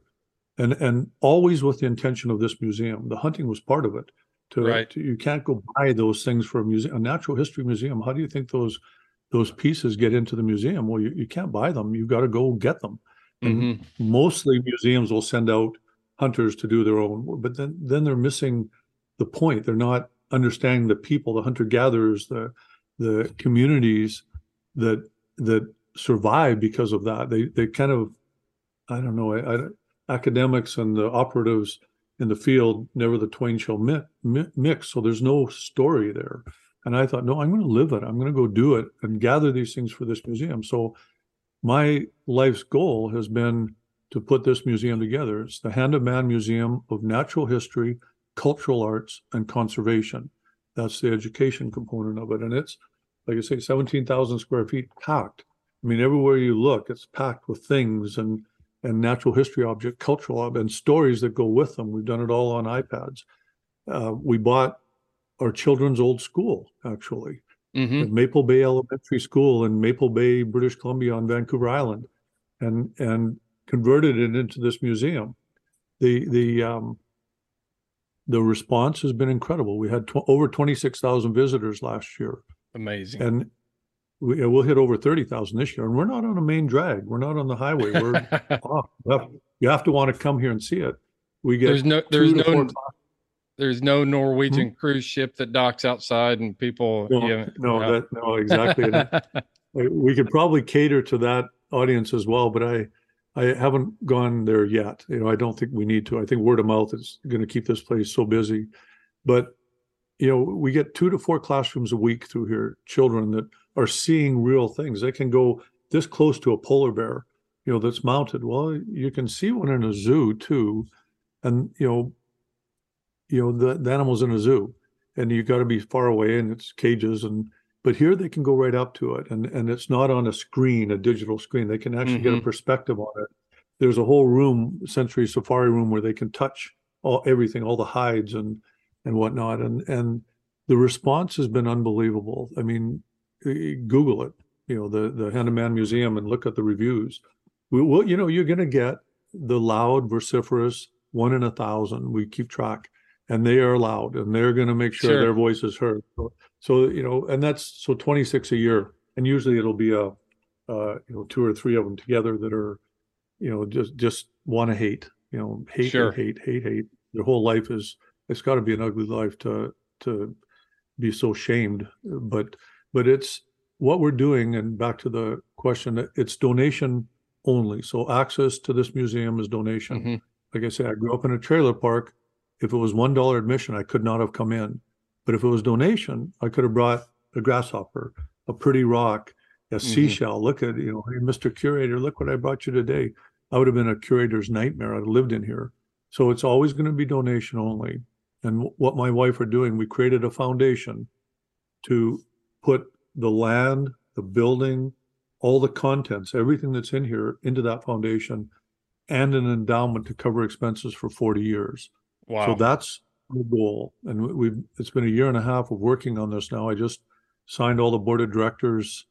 and and always with the intention of this museum. The hunting was part of it. To, Right. to- you can't go buy those things for a museum, a natural history museum. How do you think those those pieces get into the museum? Well, you, you can't buy them. You've got to go get them. And Mm-hmm. mostly museums will send out hunters to do their own work, but then then they're missing the point. They're not understanding the people, the hunter gatherers, the the communities that that survive because of that. They they kind of I don't know. I, I, academics and the operatives in the field, never the twain shall mi- mi- mix. So there's no story there. And I thought, no, I'm going to live it. I'm going to go do it and gather these things for this museum. So my life's goal has been to put this museum together. It's the Hand of Man Museum of Natural History, Cultural Arts, and Conservation. That's the education component of it. And it's, like I say, 17,000 square feet packed. I mean, everywhere you look, it's packed with things and and natural history object, cultural ob- and stories that go with them. We've done it all on iPads. Uh, we bought our children's old school, actually, hmm at Maple Bay Elementary School in Maple Bay, British Columbia on Vancouver Island, and and converted it into this museum. The the um, the response has been incredible. We had tw- over twenty six thousand visitors last year, Amazing. and we, we'll hit over thirty thousand this year. And we're not on a main drag. We're not on the highway. We're [LAUGHS] off. You have, you have to want to come here and see it. We get there's no there's no there's no Norwegian mm-hmm. cruise ship that docks outside and people No, yeah, no, that no, exactly. [LAUGHS] We could probably cater to that audience as well, but I I haven't gone there yet. You know, I don't think we need to. I think word of mouth is going to keep this place so busy. But you know, we get two to four classrooms a week through here, children that are seeing real things. They can go this close to a polar bear, you know, that's mounted. Well, you can see one in a zoo too. And you know, you know, the, the animals in a zoo. And you've got to be far away and it's cages and but here they can go right up to it and and it's not on a screen a digital screen. They can actually get a Mhm. perspective on it. There's a whole room sensory safari room where they can touch all everything all the hides and and whatnot. And and the response has been unbelievable. I mean google it you know the the man museum and look at the reviews. We will you know you're going to get the loud vociferous one in a thousand. We keep track. And they are loud and they're going to make sure Sure. their voice is heard. So, so you know and that's so 26 a year and usually it'll be a uh you know two or three of them together that are you know just just want to hate you know hate Sure. hate hate hate. Their whole life is it's got to be an ugly life to to be so shamed but but it's what we're doing and back to the question it's donation only. So access to this museum is donation. Mhm. like i said i grew up in a trailer park. If it was one dollar admission i could not have come in but if it was donation i could have brought a grasshopper a pretty rock a Mhm. seashell. Look at you know hey mr curator look what i brought you today. I would have been a curator's nightmare. I'd lived in here. So it's always going to be donation only. And wh- what my wife are doing we created a foundation to put the land the building all the contents everything that's in here into that foundation and an endowment to cover expenses for 40 years. Wow. so that's goal. And we- we've, it's been a year and a half of working on this now. I just signed all the board of directors,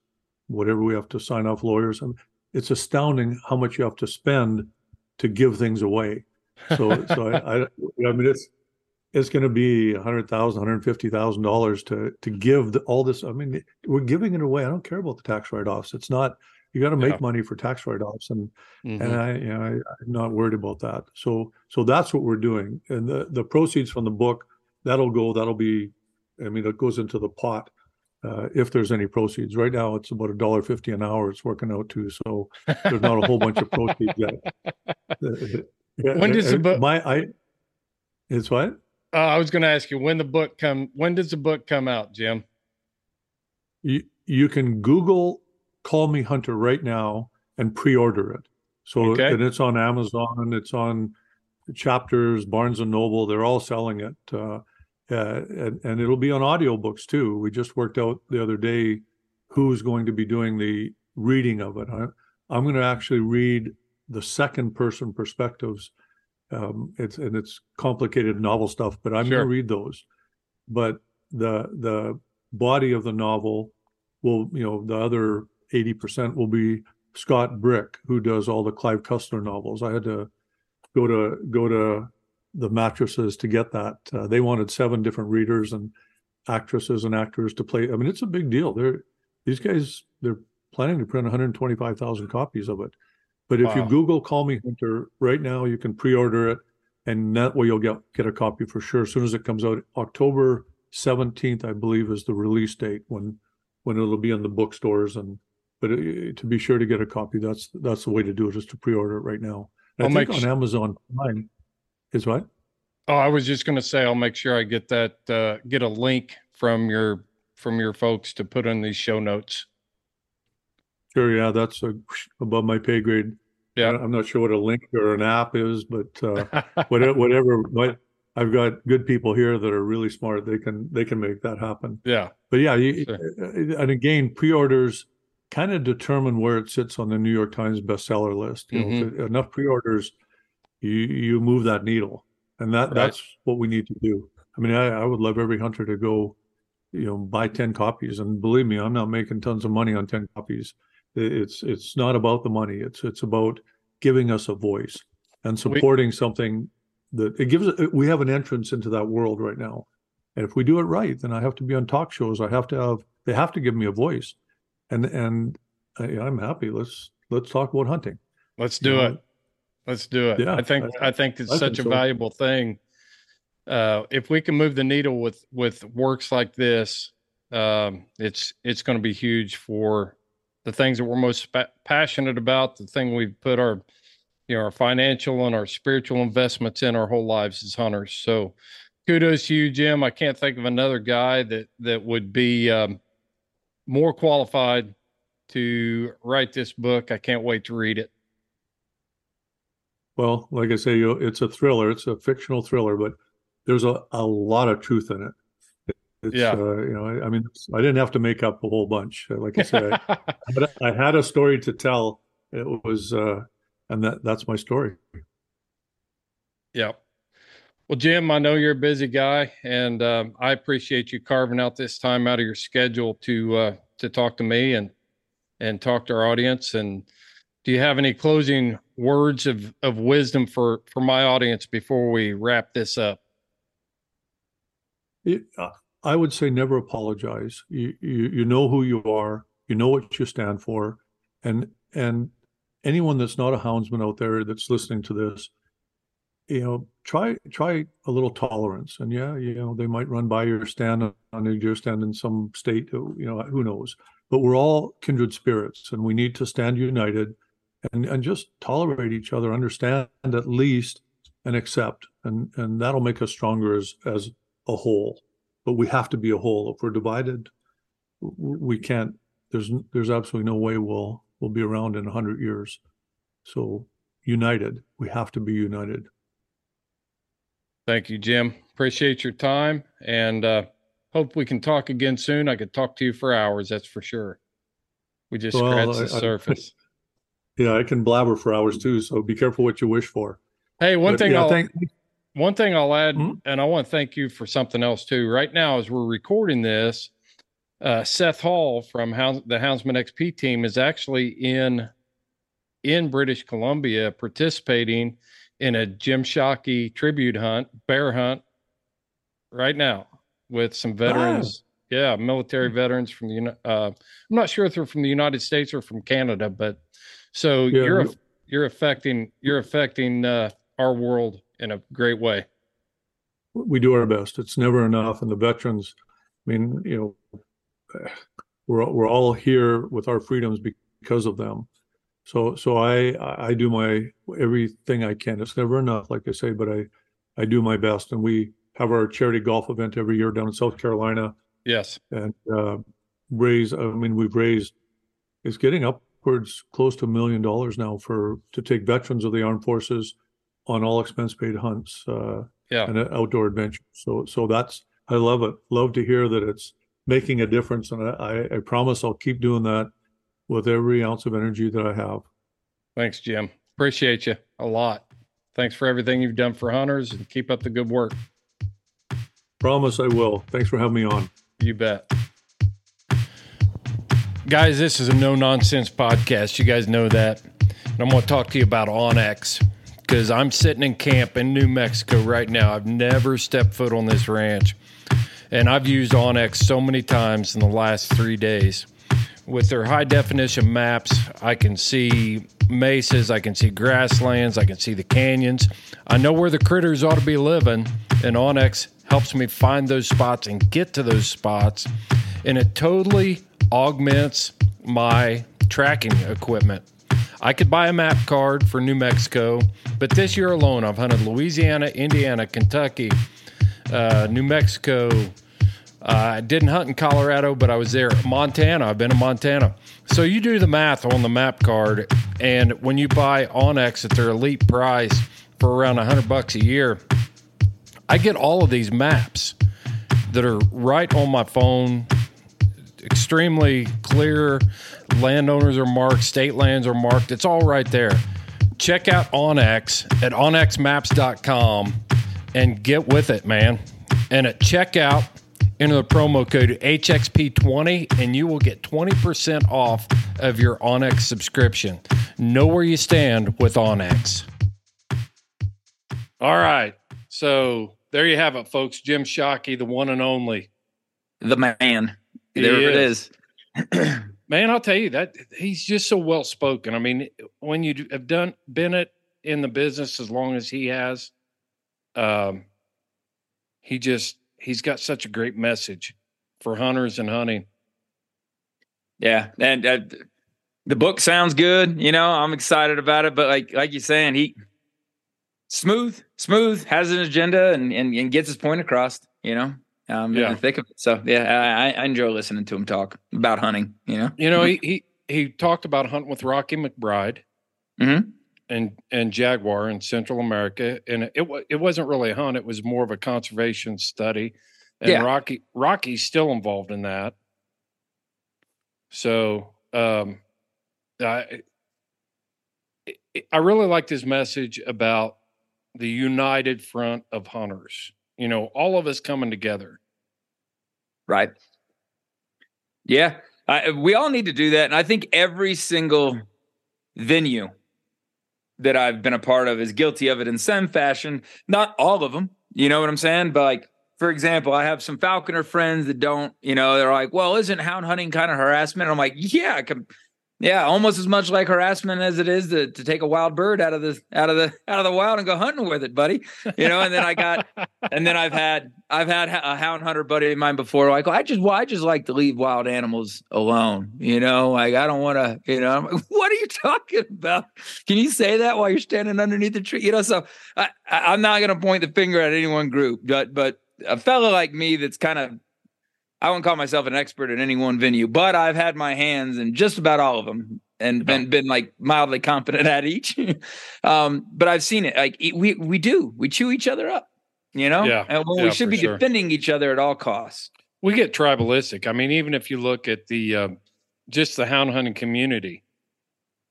whatever we have to sign off lawyers. And it's astounding how much you have to spend to give things away. So, [LAUGHS] so I, I, I mean, it's, it's going to be a hundred thousand, hundred fifty thousand dollars to to give the, all this. I mean, we're giving it away. I don't care about the tax write-offs. It's not. You got to make Yeah. money for tax write-offs, and Mhm. and I, you know, I, I'm not worried about that. So, so that's what we're doing. And the, the proceeds from the book, that'll go, that'll be, I mean, it goes into the pot. Uh, if there's any proceeds right now, it's about a dollar fifty an hour. It's working out to, so there's not a whole bunch of proceeds yet. [LAUGHS] When does the book- My, I, it's what? Uh, I was going to ask you when the book come. When does the book come out, Jim? You, you can Google Call Me Hunter right now and pre-order it. So Okay. and it's on Amazon, it's on Chapters, Barnes and Noble. They're all selling it, uh, uh, and and it'll be on audiobooks too. We just worked out the other day who's going to be doing the reading of it. I, I'm going to actually read the second person perspectives. Um, it's and it's complicated novel stuff, but I'm Sure. going to read those. But the the body of the novel will, you know, the other eighty percent will be Scott Brick, who does all the Clive Cussler novels. I had to go to go to the mattresses to get that. Uh, they wanted seven different readers and actresses and actors to play. I mean, it's a big deal. They're these guys. They're planning to print 125,000 copies of it. But if you Google "Call Me Hunter" right now, you can pre-order it, and that way you'll get get a copy for sure as soon as it comes out. October 17th, I believe, is the release date when when it'll be in the bookstores and. But uh, to be sure to get a copy, that's that's the way to do it is to pre-order it right now. And I'll I think make on su- Amazon Prime is what? Oh, I was just going to say I'll make sure I get that uh, get a link from your from your folks to put in these show notes. Sure, yeah, that's a, above my pay grade. Yeah. I'm not sure what a link or an app is, but uh, [LAUGHS] whatever, whatever. But I've got good people here that are really smart. They can they can make that happen. yeah. But yeah, you, Sure. and again, pre-orders kind of determine where it sits on the New York Times bestseller list. You Mm-hmm. if it- enough pre-orders, you you move that needle, and that Right. that's what we need to do. I mean, I, I would love every hunter to go, you know, buy ten copies, and believe me, I'm not making tons of money on ten copies. It's it's not about the money. It's it's about giving us a voice and supporting something that it gives. We have an entrance into that world right now. And if we do it right, then I have to be on talk shows. I have to have they have to give me a voice, and and I, I'm happy. Let's let's talk about hunting. Let's do You know, it. Let's do it. Yeah, I think I- I, think it's I such think a so. valuable thing. Uh, if we can move the needle with with works like this, um, it's it's going to be huge for the things that we're most pa- passionate about. The thing we've put our you know our financial and our spiritual investments in our whole lives as hunters. So kudos to you, Jim. I can't think of another guy that that would be um, more qualified to write this book. I can't wait to read it. Well, like I say, it's a thriller. It's a fictional thriller, but there's a, a lot of truth in it. It's, Yeah. uh, you know, I, I mean, I didn't have to make up a whole bunch. Like I said, I, [LAUGHS] but I had a story to tell. It was, uh, and that that's my story. Yeah. Well, Jim, I know you're a busy guy, and um, I appreciate you carving out this time out of your schedule to uh, to talk to me and and talk to our audience. And do you have any closing words of of wisdom for for my audience before we wrap this up? It, uh, I would say never apologize. You, you you know who you are. You know what you stand for, and and anyone that's not a houndsman out there that's listening to this, you know, try try a little tolerance. And yeah, you know, they might run by your stand on deer stand in some state. You know, who knows? But we're all kindred spirits, and we need to stand united, and and just tolerate each other, understand at least, and accept, and and that'll make us stronger as as a whole but we have to be a whole if we're divided we can't there's there's absolutely no way we'll we'll be around in 100 years so united we have to be united Thank you, Jim. Appreciate your time, and uh, hope we can talk again soon. I could talk to you for hours, that's for sure. We just Well, scratched the I- I- surface. [LAUGHS] yeah i can blabber for hours too so be careful what you wish for Hey, one But, thing yeah, I'll thank- one thing I'll add, Mhm. and I want to thank you for something else too. Right now, as we're recording this, uh, Seth Hall from the Houndsman XP team is actually in in British Columbia participating in a Jim Shockey tribute hunt, bear hunt, right now with some veterans. Yeah, military veterans from the. Uh, I'm not sure if they're from the United States or from Canada, but so Yeah, you're you're affecting you're affecting uh, our world in a great way. we do our best it's never enough and the veterans i mean you know we're we're all here with our freedoms because of them so so i i do my everything i can it's never enough like i say but i i do my best and we have our charity golf event every year down in south carolina Yes. and uh raise i mean we've raised it's getting upwards close to a million dollars now for to take veterans of the armed forces on all expense paid hunts uh Yeah. and uh, outdoor adventure. So so that's I love it. Love to hear that it's making a difference, and I, I, I promise I'll keep doing that with every ounce of energy that I have. Thanks, Jim. Appreciate you a lot. Thanks for everything you've done for hunters and keep up the good work. Promise I will. Thanks for having me on. You bet. Guys, this is a no nonsense podcast. You guys know that. And I'm going to talk to you about onX because I'm sitting in camp in New Mexico right now. I've never stepped foot on this ranch. And I've used onX so many times in the last three days. With their high definition maps, I can see mesas, I can see grasslands, I can see the canyons. I know where the critters ought to be living, and onX helps me find those spots and get to those spots. And it totally augments my tracking equipment. I could buy a map card for New Mexico, but this year alone, I've hunted Louisiana, Indiana, Kentucky, uh, New Mexico. Uh, I didn't hunt in Colorado, but I was there. Montana, I've been in Montana. So you do the math on the map card, and when you buy onX at their elite price for around 100 bucks a year, I get all of these maps that are right on my phone, extremely clear. Landowners are marked, state lands are marked. It's all right there. Check out onX at onxmaps.com and get with it, man. And at checkout, enter the promo code HXP20 and you will get 20% off of your onX subscription. Know where you stand with onX. All right. So there you have it, folks. Jim Shockey, the one and only. The man. He There it is. is. [CLEARS THROAT] Man, I'll tell you that he's just so well spoken. I mean, when you have done been it in the business as long as he has, um, he just he's got such a great message for hunters and hunting. Yeah, and uh, the book sounds good. You know, I'm excited about it. But like like you're saying, he smooth, smooth, has an agenda and and, and gets his point across. You know, um, in Yeah. the thick of it. So yeah, I, I enjoy listening to him talk about hunting. You know, You know, he he, he talked about hunting with Rocky McBride Mhm. And and jaguar in Central America, and it it wasn't really a hunt; it was more of a conservation study. And Yeah. Rocky Rocky's still involved in that. So um, I I really liked his message about the united front of hunters. You know, all of us coming together. right? Yeah, I, we all need to do that, and I think every single venue that I've been a part of is guilty of it in some fashion. Not all of them, you know what I'm saying? But like, for example, I have some falconer friends that don't, you know, they're like, "Well, isn't hound hunting kind of harassment?" I'm like, "Yeah, yeah, almost as much like harassment as it is to, to take a wild bird out of the out of the out of the wild and go hunting with it, buddy." You know, and then I got and then I've had I've had a hound hunter buddy of mine before. Like, I just well, I just like to leave wild animals alone. You know, like I don't want to. You know, I'm like, [LAUGHS] what are you talking about? Can you say that while you're standing underneath the tree? You know, so I, I'm not going to point the finger at any one group, but but a fellow like me that's kind of I wouldn't call myself an expert in any one venue, but I've had my hands in just about all of them and been been like mildly competent at each. [LAUGHS] um, but I've seen it. Like we we do we chew each other up, you know. Yeah. and when Yeah, we should be sure. defending each other at all costs. we get tribalistic. I mean, even if you look at the um, just the hound hunting community,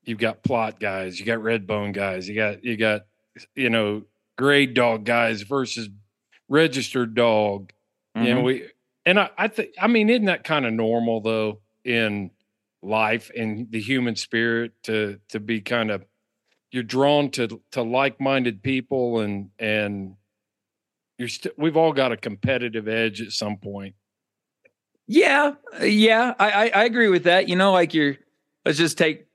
you've got Plott guys, you got red bone guys, you got you got you know grade dog guys versus registered dog. You know, Mhm. we and I, I think I mean, isn't that kind of normal though in life and the human spirit to to be kind of you're drawn to to like-minded people and and you're st- we've all got a competitive edge at some point. Yeah, yeah, I, I I agree with that. You know, like you're let's just take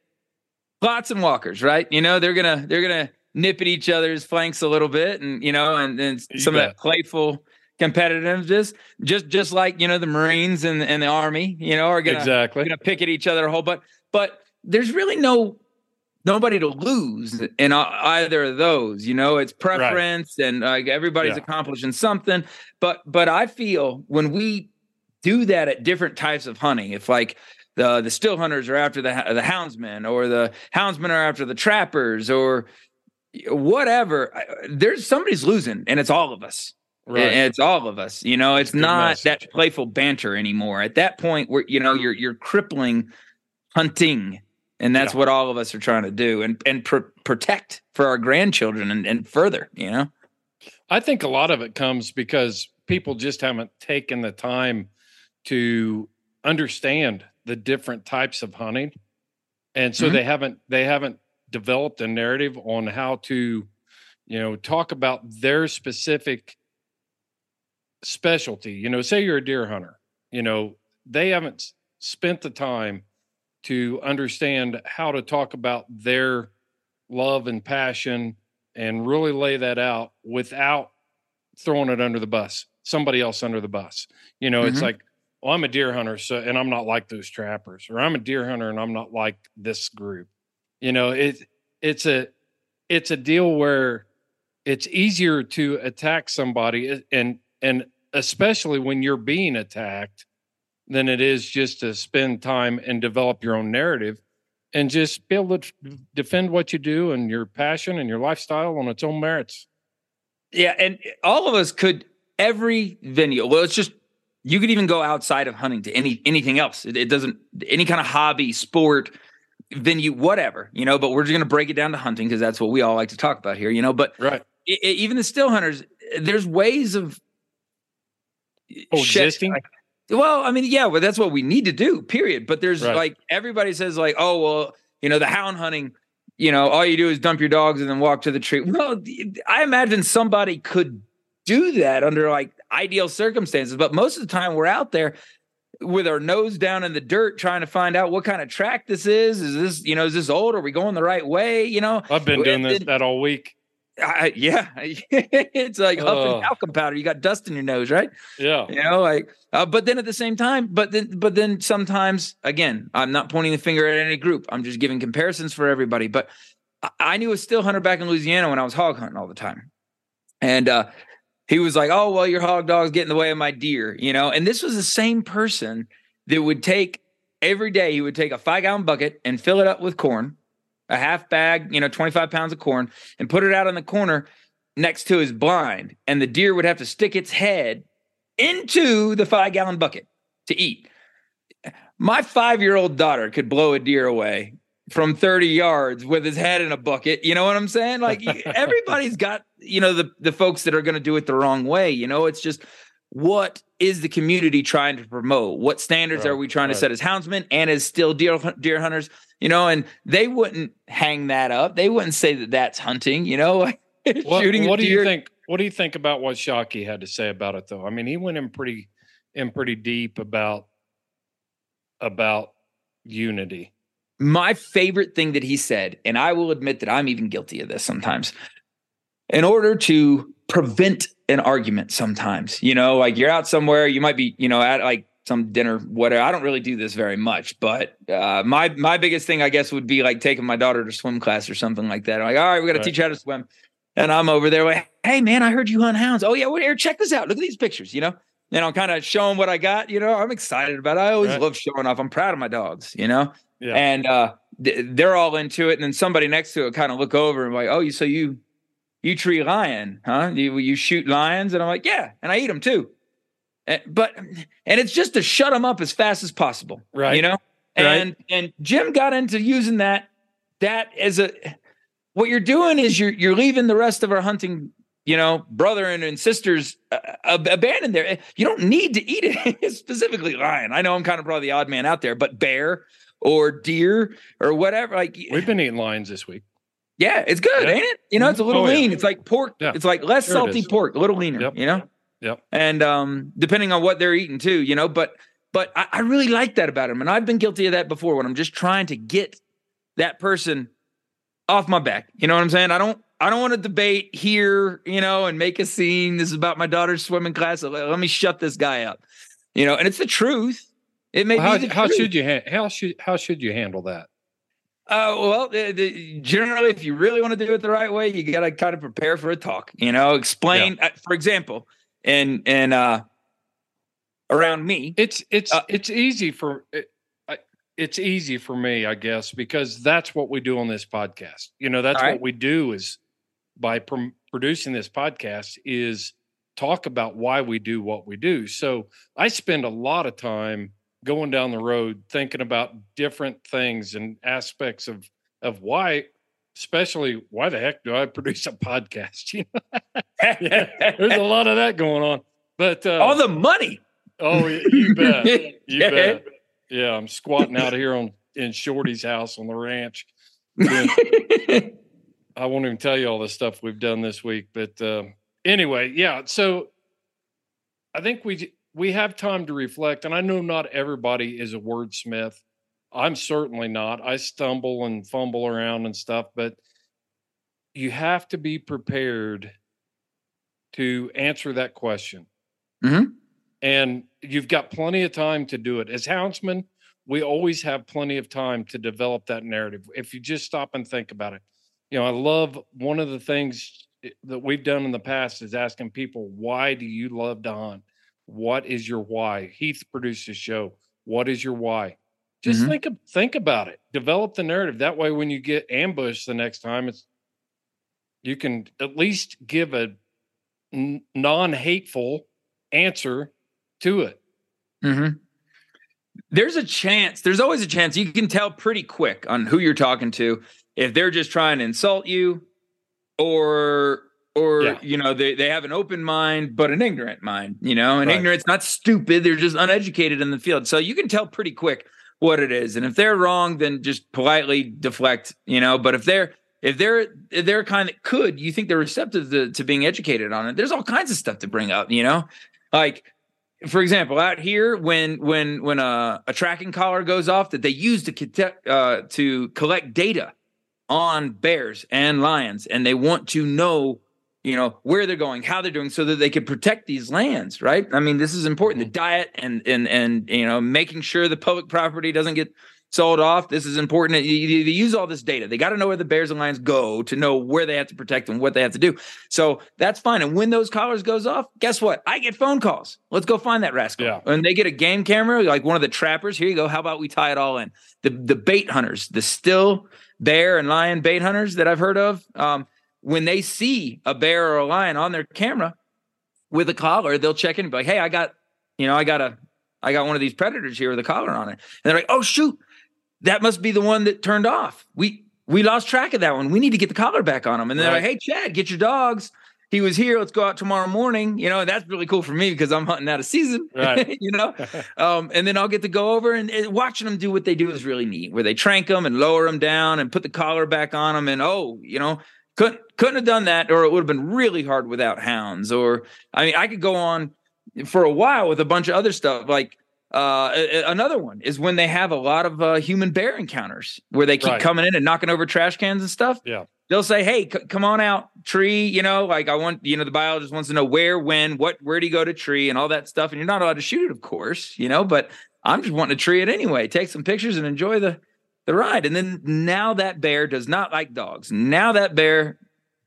Plotts and walkers, right? You know, they're gonna they're gonna nip at each other's flanks a little bit, and you know, and then some of that playful competitiveness, just just like you know the Marines and and the Army, you know, are gonna exactly. gonna pick at each other a whole but but there's really no nobody to lose in either of those you know it's preference and like everybody's Yeah. accomplishing something but but i feel when we do that at different types of hunting if like the the still hunters are after the the houndsmen or the houndsmen are after the trappers or whatever there's somebody's losing and it's all of us Right. and it's all of us. You know, it's Good not message. that playful banter anymore. At that point, where you know you're you're crippling hunting, and that's Yeah. what all of us are trying to do, and and pr- protect for our grandchildren and, and further. You know, I think a lot of it comes because people just haven't taken the time to understand the different types of hunting. And so Mhm. they haven't they haven't developed a narrative on how to, you know, talk about their specific specialty. You know, say you're a deer hunter, you know, they haven't spent the time to understand how to talk about their love and passion and really lay that out without throwing it under the bus, somebody else under the bus. You know, it's Mhm. like, well, I'm a deer hunter, so and I'm not like those trappers, or I'm a deer hunter and I'm not like this group. You know, it it's a it's a deal where it's easier to attack somebody uh, and and especially when you're being attacked than it is just to spend time and develop your own narrative and just be able to mm-hmm. defend what you do and your passion and your lifestyle on its own merits. Yeah, and all of us could every venue. Well, it's just you could even go outside of hunting to any anything else. It, it doesn't any kind of hobby, sport, venue, whatever, you know. But we're just going to break it down to hunting because that's what we all like to talk about here, you know. But right, it, it, even the still hunters, there's ways of oh, existing. Like, well, I mean, yeah, well, that's what we need to do, period. But there's Right. like everybody says, like, oh, well, you know, the hound hunting, you know, all you do is dump your dogs and then walk to the tree. Well, I imagine somebody could do that under like ideal circumstances, but most of the time we're out there with our nose down in the dirt trying to find out what kind of track this is. Is this, you know, is this old? Are we going the right way? You know, I've been doing this that all week. I, yeah, [LAUGHS] it's like huffing Oh. talcum powder. You got dust in your nose, right? Yeah. you know like uh, but then at the same time but then but then sometimes again i'm not pointing the finger at any group i'm just giving comparisons for everybody but i, I knew a still hunter back in louisiana when i was hog hunting all the time and uh he was like oh well your hog dog's getting in the way of my deer you know and this was the same person that would take every day he would take a five gallon bucket and fill it up with corn a half bag you know 25 pounds of corn and put it out in the corner next to his blind and the deer would have to stick its head into the five gallon bucket to eat. My five year old daughter could blow a deer away from 30 yards with his head in a bucket. You know what I'm saying? Like [LAUGHS] everybody's got, you know, the, the folks that are going to do it the wrong way. You know, it's just what is the community trying to promote? What standards Right, are we trying right. to set as houndsmen and as still deer, deer hunters? You know, and they wouldn't hang that up. They wouldn't say that that's hunting, you know, [LAUGHS] What, shooting a what do you think? What do you think about what Shockey had to say about it, though? I mean, he went in pretty in pretty deep about about unity. my favorite thing that he said, and I will admit that I'm even guilty of this sometimes. In order to prevent an argument, sometimes, you know, like you're out somewhere, you might be, you know, at like some dinner, whatever. I don't really do this very much, but uh, my my biggest thing, I guess, would be like taking my daughter to swim class or something like that. I'm like, all right, we got to Right. teach her how to swim, and I'm over there like, hey man, I heard you hunt hounds. Oh yeah, well here, check this out. Look at these pictures, you know. And I'm kind of showing what I got, you know. I'm excited about it. I always Right. love showing off. I'm proud of my dogs, you know Yeah. and uh th- they're all into it and then somebody next to it kind of look over and like oh you so you you tree lion huh you, you shoot lions and i'm like yeah and i eat them too Eh, but and it's just to shut them up as fast as possible Right. you know Right. and and jim got into using that that as a what you're doing is you're you're leaving the rest of our hunting you know brother and, and sisters uh, uh ab- abandoned there eh, you don't need to eat it [LAUGHS] specifically lion i know i'm kind of probably the odd man out there but bear or deer or whatever like We've been eating lions this week. yeah it's good Yeah. ain't it you know it's a little Oh, yeah. lean it's like pork Yeah. it's like less Sure salty pork a little leaner Yep. you know Yep. and um depending on what they're eating too you know but but I, I really like that about him and i've been guilty of that before when i'm just trying to get that person off my back you know what i'm saying i don't i don't want to debate here you know and make a scene this is about my daughter's swimming class let, me shut this guy up you know and it's the truth it may Well, be how, how should you ha- how should how should you handle that? Uh, well, the, the, generally, if you really want to do it the right way, you got to kind of prepare for a talk. You know, explain. Uh, for example, and and uh, around me, It's it's Uh, it's easy for it, it's easy for me, I guess, because that's what we do on this podcast. You know, that's right. what we do is by prom- producing this podcast is talk about why we do what we do. So I spend a lot of time going down the road thinking about different things and aspects of of why especially why the heck do I [LAUGHS] produce a podcast? You know, there's a lot of that going on. But uh, all the money. Oh, you bet. [LAUGHS] You Yeah. bet. Yeah, I'm squatting out here on in Shorty's house on the ranch. [LAUGHS] I won't even tell you all the stuff we've done this week, but uh, anyway, yeah. So I think we we have time to reflect, and I know not everybody is a wordsmith. I'm certainly not. I stumble and fumble around and stuff, but you have to be prepared to answer that question. Mhm. And you've got plenty of time to do it. As houndsmen, we always have plenty of time to develop that narrative if you just stop and think about it. You know, I love one of the things that we've done in the past is asking people, why do you love to hunt? What is your why? Heath produced a show. What is your why? Just Mhm. think think about it. Develop the narrative. That way, when you get ambushed the next time, it's you can at least give a n- non-hateful answer to it. hmm There's a chance. There's always a chance you can tell pretty quick on who you're talking to if they're just trying to insult you, or or Yeah. you know they they have an open mind but an ignorant mind. You know, and Right. ignorance not stupid. They're just uneducated in the field. So you can tell pretty quick what it is. And if they're wrong, then just politely deflect. You know, but if they're if they're if they're kind of could you think they're receptive to, to being educated on it there's all kinds of stuff to bring up you know like for example out here when when when a, a tracking collar goes off that they use to uh, to collect data on bears and lions and they want to know you know where they're going how they're doing so that they can protect these lands right? I mean this is important. The diet and and and you know making sure the public property doesn't get sold off. This is important. You, use all this data. They got to know where the bears and lions go to know where they have to protect them what they have to do. So that's fine. And when those collars goes off guess what? I get phone calls. Let's go find that rascal. Yeah. and they get a game camera like one of the trappers. Here you go. How about we tie it all in? The the bait hunters the still bear and lion bait hunters that i've heard of um, when they see a bear or a lion on their camera with a collar they'll check in and be like hey i got you know i got a i got one of these predators here with a collar on it. And they're like oh shoot. That must be the one that turned off. We we lost track of that one. We need to get the collar back on him and they're like hey chad get your dogs. He was here. Let's go out tomorrow morning. You know that's really cool for me because i'm hunting out of season Right. [LAUGHS] you know? [LAUGHS] Um, and then I'll get to go over and, and watching them do what they do is really neat, where they trank them and lower them down and put the collar back on them. And oh, you know, couldn't couldn't have done that, or it would have been really hard without hounds. Or I mean, I could go on for a while with a bunch of other stuff. Like uh, another one is when they have a lot of uh, human bear encounters, where they keep Right. coming in and knocking over trash cans and stuff Yeah. they'll say, "Hey, c- come on out, tree." You know, like I want, you know, the biologist wants to know where, when, what, where do you go to tree, and all that stuff. And you're not allowed to shoot it, of course, you know. But I'm just wanting to tree it anyway. Take some pictures and enjoy the the ride. And then now that bear does not like dogs. Now that bear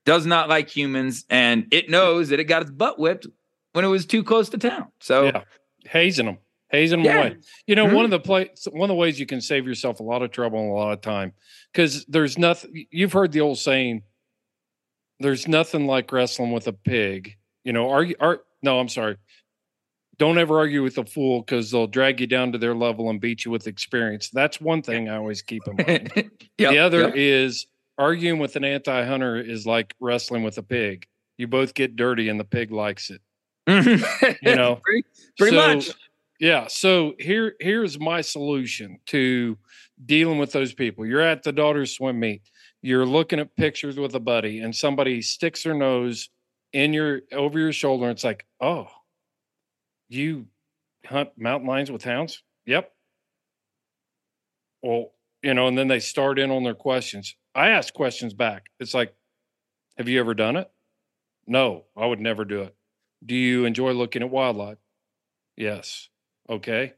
does not like humans, and it knows that it got its butt whipped when it was too close to town. So Yeah. hazing them, hazing them Yeah. away. You know, Mhm. one of the play, one of the ways you can save yourself a lot of trouble and a lot of time, because there's nothing. You've heard the old saying, "There's nothing like wrestling with a pig." You know, argue. are no, I'm sorry. Don't ever argue with a fool because they'll drag you down to their level and beat you with experience. That's one thing I always keep in mind. [LAUGHS] Yep, the other yep. is arguing with an anti-hunter is like wrestling with a pig. You both get dirty and the pig likes it. [LAUGHS] You know, pretty, pretty So, much. Yeah. So here, here's my solution to dealing with those people. You're at the daughter's swim meet. You're looking at pictures with a buddy, and somebody sticks their nose in your over your shoulder. And it's like, oh, you hunt mountain lions with hounds? Yep. Well, you know, and then they start in on their questions. I ask questions back. It's like, have you ever done it? No, I would never do it. Do you enjoy looking at wildlife? Yes. Okay.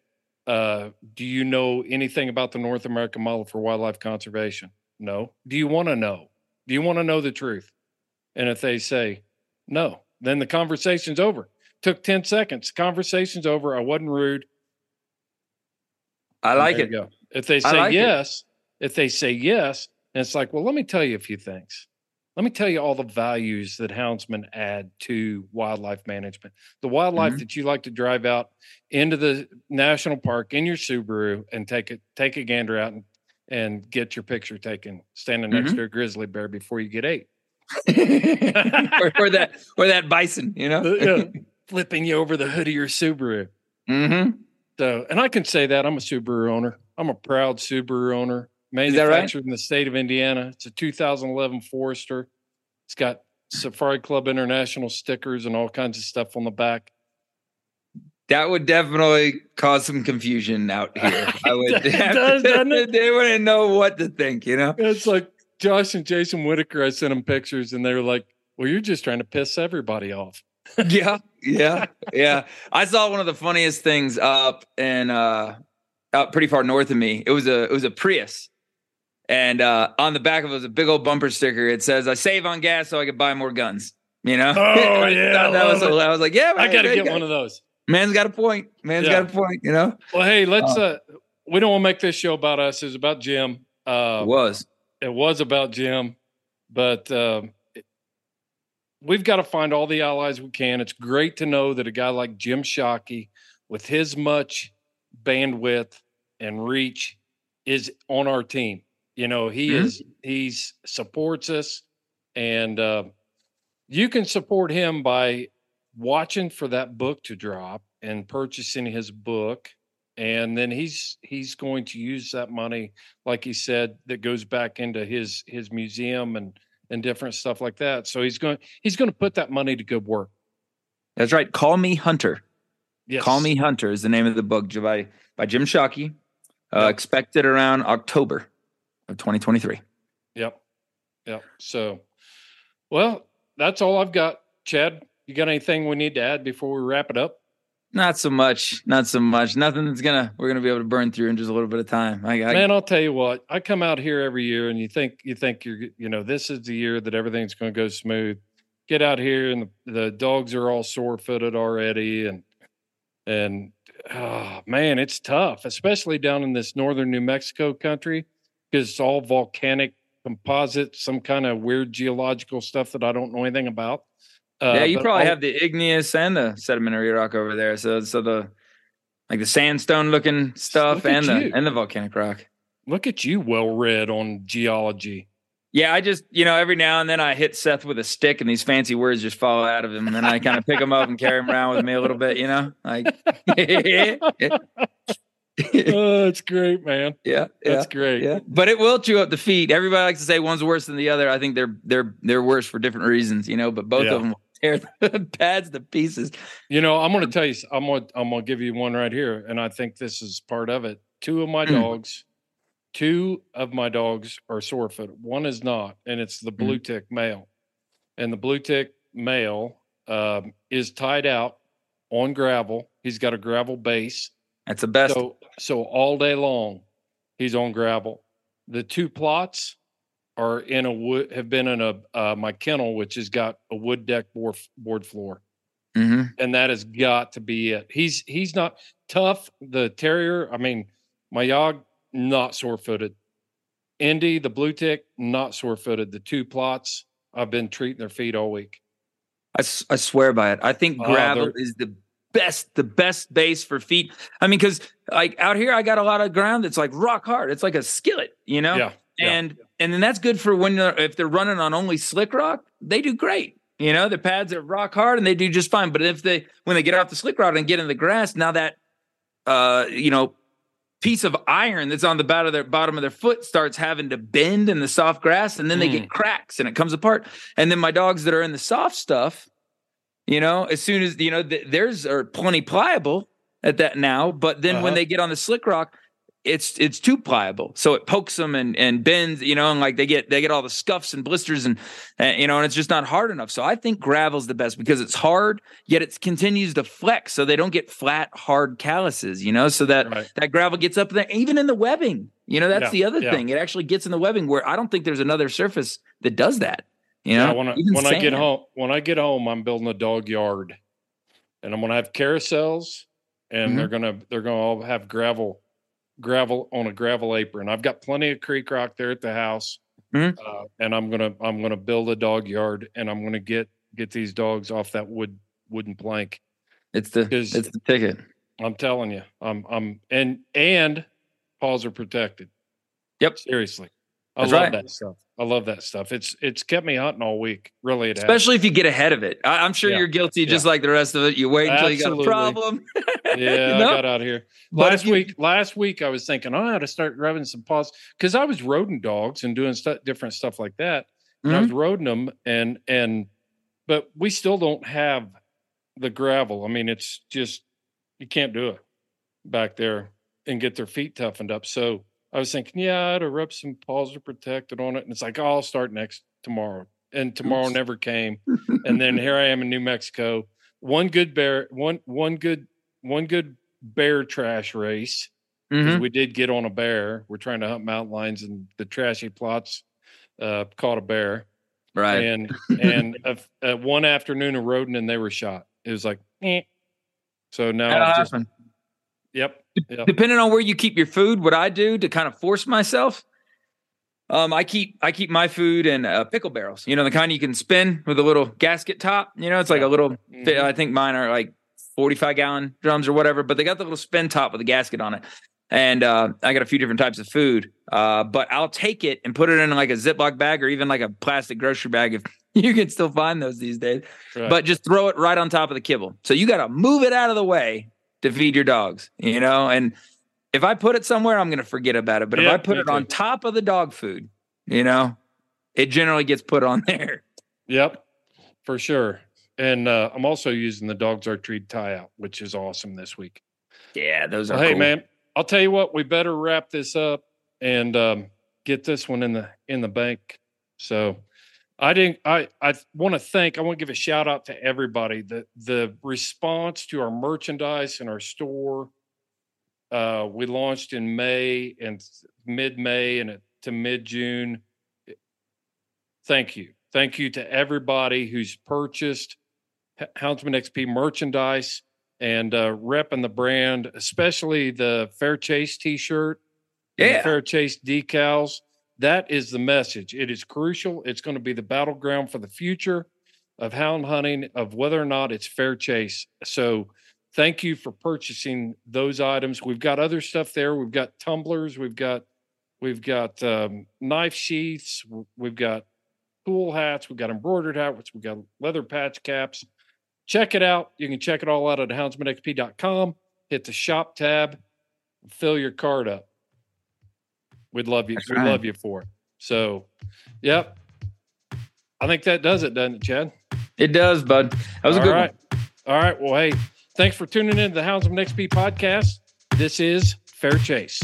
Uh, do you know anything about the North American model for wildlife conservation? No. Do you want to know? Do you want to know the truth? And if they say no, then the conversation's over. Took 10 seconds. Conversation's over. I wasn't rude. I like it. If they say like it. yes, if they say yes, and it's like, well, let me tell you a few things. Let me tell you all the values that houndsmen add to wildlife management. The wildlife Mhm. that you like to drive out into the national park in your Subaru and take it, take a gander out and, and get your picture taken standing next Mhm. to a grizzly bear before you get ate. [LAUGHS] or, or that or that bison, you know. Uh, yeah, [LAUGHS] flipping you over the hood of your Subaru. hmm So, and I can say that I'm a Subaru owner. I'm a proud Subaru owner, that right? manufactured in the state of Indiana. It's a 2011 Forester. It's got Safari Club International stickers and all kinds of stuff on the back. That would definitely cause some confusion out [LAUGHS] here. I would. [LAUGHS] Does, it? they wouldn't know what to think, you know. It's like Josh and Jason Whitaker. I sent them pictures, and they were like, "Well, you're just trying to piss everybody off." Yeah, yeah, [LAUGHS] yeah. I saw one of the funniest things up in uh out pretty far north of me. It was a it was a Prius, and uh, on the back of it was a big old bumper sticker. It says, "I save on gas so I could buy more guns." You know? Oh, [LAUGHS] I yeah, that was. I was like, "Yeah, I got to man, get got- one of those. Man's got a point. Man's Yeah. got a point." You know? Well, hey, let's. Oh. uh We don't want to make this show about us. It's about Jim. Uh, it was. it was about Jim, but um, we've got to find all the allies we can. It's great to know that a guy like Jim Shockey, with his much bandwidth and reach, is on our team. You know, he Mhm. is he's supports us, and uh, you can support him by watching for that book to drop and purchasing his book and then he's he's going to use that money like he said that goes back into his his museum and and different stuff like that so he's going he's going to put that money to good work That's right. Call me Hunter. yes Call Me Hunter is the name of the book by by Jim Shockey. Uh, Yep. Expected around October of 2023. yep yep so well that's all i've got chad you got anything we need to add before we wrap it up Not so much. Not so much. Nothing that's gonna we're gonna be able to burn through in just a little bit of time. I, I man i'll tell you what i come out here every year and you think you think you're you know this is the year that everything's going to go smooth get out here and the, the dogs are all sore footed already and and oh, man it's tough especially down in this northern new mexico country because it's all volcanic composite some kind of weird geological stuff that i don't know anything about Uh, yeah, you probably all- have the igneous and the sedimentary rock over there. So so the like the sandstone looking stuff Look and the you. and the volcanic rock. look at you well read on geology Yeah, I just you know every now and then I hit Seth with a stick and these fancy words just fall out of him, and then I kind of pick them up and carry them around with me a little bit. You know, like [LAUGHS] [LAUGHS] oh it's great man yeah, that's great yeah. But it will chew up the feet. Everybody likes to say one's worse than the other. I think they're they're they're worse for different reasons. You know, but both Yeah. of them tear [LAUGHS] the pads to pieces. You know, I'm going to tell you. I'm going. to I'm going to give you one right here, and I think this is part of it. Two of my Mm. dogs, two of my dogs are sore footed. One is not, and it's the blue tick male, and the blue tick male um, is tied out on gravel. He's got a gravel base, That's the best. so so all day long, he's on gravel. The two Plotts are in a wood have been in a uh, my kennel, which has got a wood deck board board floor hmm and that has got to be it. He's he's not tough. The terrier, I mean, my yog not sore footed. Indy, the blue tick, not sore footed. The two Plotts, I've been treating their feet all week. I, s- I swear by it. I think Oh, gravel they're- is the best, the best base for feet. I mean, because like out here, I got a lot of ground that's like rock hard. It's like a skillet, you know. Yeah, yeah. And then that's good for when they're, if they're running on only slick rock, they do great. You know, the pads are rock hard and they do just fine. But if they when they get off the slick rock and get in the grass, now that uh you know piece of iron that's on the bottom of their bottom of their foot starts having to bend in the soft grass and then they Mm. get cracks and it comes apart. And then my dogs that are in the soft stuff, you know, as soon as you know th- theirs are plenty pliable at that now, but then when Uh-huh. they get on the slick rock, it's it's too pliable, so it pokes them and and bends, you know, and like they get they get all the scuffs and blisters and, and you know, and it's just not hard enough. So I think gravel's the best because it's hard, yet it continues to flex, so they don't get flat hard calluses, you know, so that Right. that gravel gets up there, even in the webbing. You know, that's Yeah, the other yeah. thing. It actually gets in the webbing where I don't think there's another surface that does that. You know, Yeah, when I, when I get home, when I get home, I'm building a dog yard, and I'm gonna have carousels, and Mhm. they're gonna they're gonna all have gravel, gravel on a gravel apron. I've got plenty of creek rock there at the house, Mhm. uh, and I'm gonna I'm gonna build a dog yard, and I'm gonna get get these dogs off that wood wooden plank. it's the it's the ticket. I'm telling you, I'm I'm and and paws are protected. Yep. seriously, I That's love right. that stuff. I love that stuff. It's it's kept me hunting all week. Really, it has. Especially if you get ahead of it. I, I'm sure Yeah. you're guilty, just Yeah. like the rest of it. You wait until you Absolutely. got a problem. [LAUGHS] yeah, No? I got out here But last you- week. Last week, I was thinking, oh, I ought to start rubbing some paws because I was roding dogs and doing stuff, different stuff like that. And I was Mm-hmm. roding them, and and but we still don't have the gravel. I mean, it's just you can't do it back there and get their feet toughened up. So I was thinking, yeah, I'd have some paws are protected on it, and it's like, oh, I'll start next tomorrow. And tomorrow Oops. never came, and then [LAUGHS] here I am in New Mexico. One good bear, one one good one good bear trash race, Mhm. we did get on a bear. We're trying to hunt mountain lions, and the trashy Plotts uh, caught a bear. Right. And [LAUGHS] and uh, uh, one afternoon of rodent, and they were shot. It was like, eh. so now yep, yep. depending on where you keep your food, what I do to kind of force myself, um, I keep I keep my food in uh, pickle barrels. You know, the kind you can spin with a little gasket top. You know, it's like a little. Mhm. I think mine are like forty-five gallon drums or whatever, but they got the little spin top with a gasket on it. And uh, I got a few different types of food, uh, but I'll take it and put it in like a Ziploc bag or even like a plastic grocery bag if [LAUGHS] you can still find those these days. Right. But just throw it right on top of the kibble. So you got to move it out of the way to feed your dogs, you know? And if I put it somewhere, I'm going to forget about it. But if I put it on top of the dog food, you know, it generally gets put on [LAUGHS] there. Yep, for sure. And uh, I'm also using the dogs are treat tie out, which is awesome this week. Yeah, those Well, are hey man, I'll tell you what, we better wrap this up and um, get this one in the in the bank. So I didn't I I want to thank I want to give a shout out to everybody. The the response to our merchandise in our store. Uh, we launched in May and mid May and it, to mid June. Thank you. Thank you to everybody who's purchased Houndsman XP merchandise and uh, repping the brand, especially the Fair Chase T-shirt, Yeah. Fair Chase decals. That is the message. It is crucial. It's going to be the battleground for the future of hound hunting, of whether or not it's fair chase. So, thank you for purchasing those items. We've got other stuff there. We've got tumblers. We've got we've got um, knife sheaths. We've got cool hats. We've got embroidered hats. We've got leather patch caps. Check it out. You can check it all out at houndsmanxp.com. Hit the shop tab, fill your card up. We'd love you. We love you for it. So, yep. I think that does it, doesn't it, Chad? It does, bud. That was a good right. one. All right. Well, hey, thanks for tuning in to the Hounds Houndsman XP podcast. This is Fair Chase.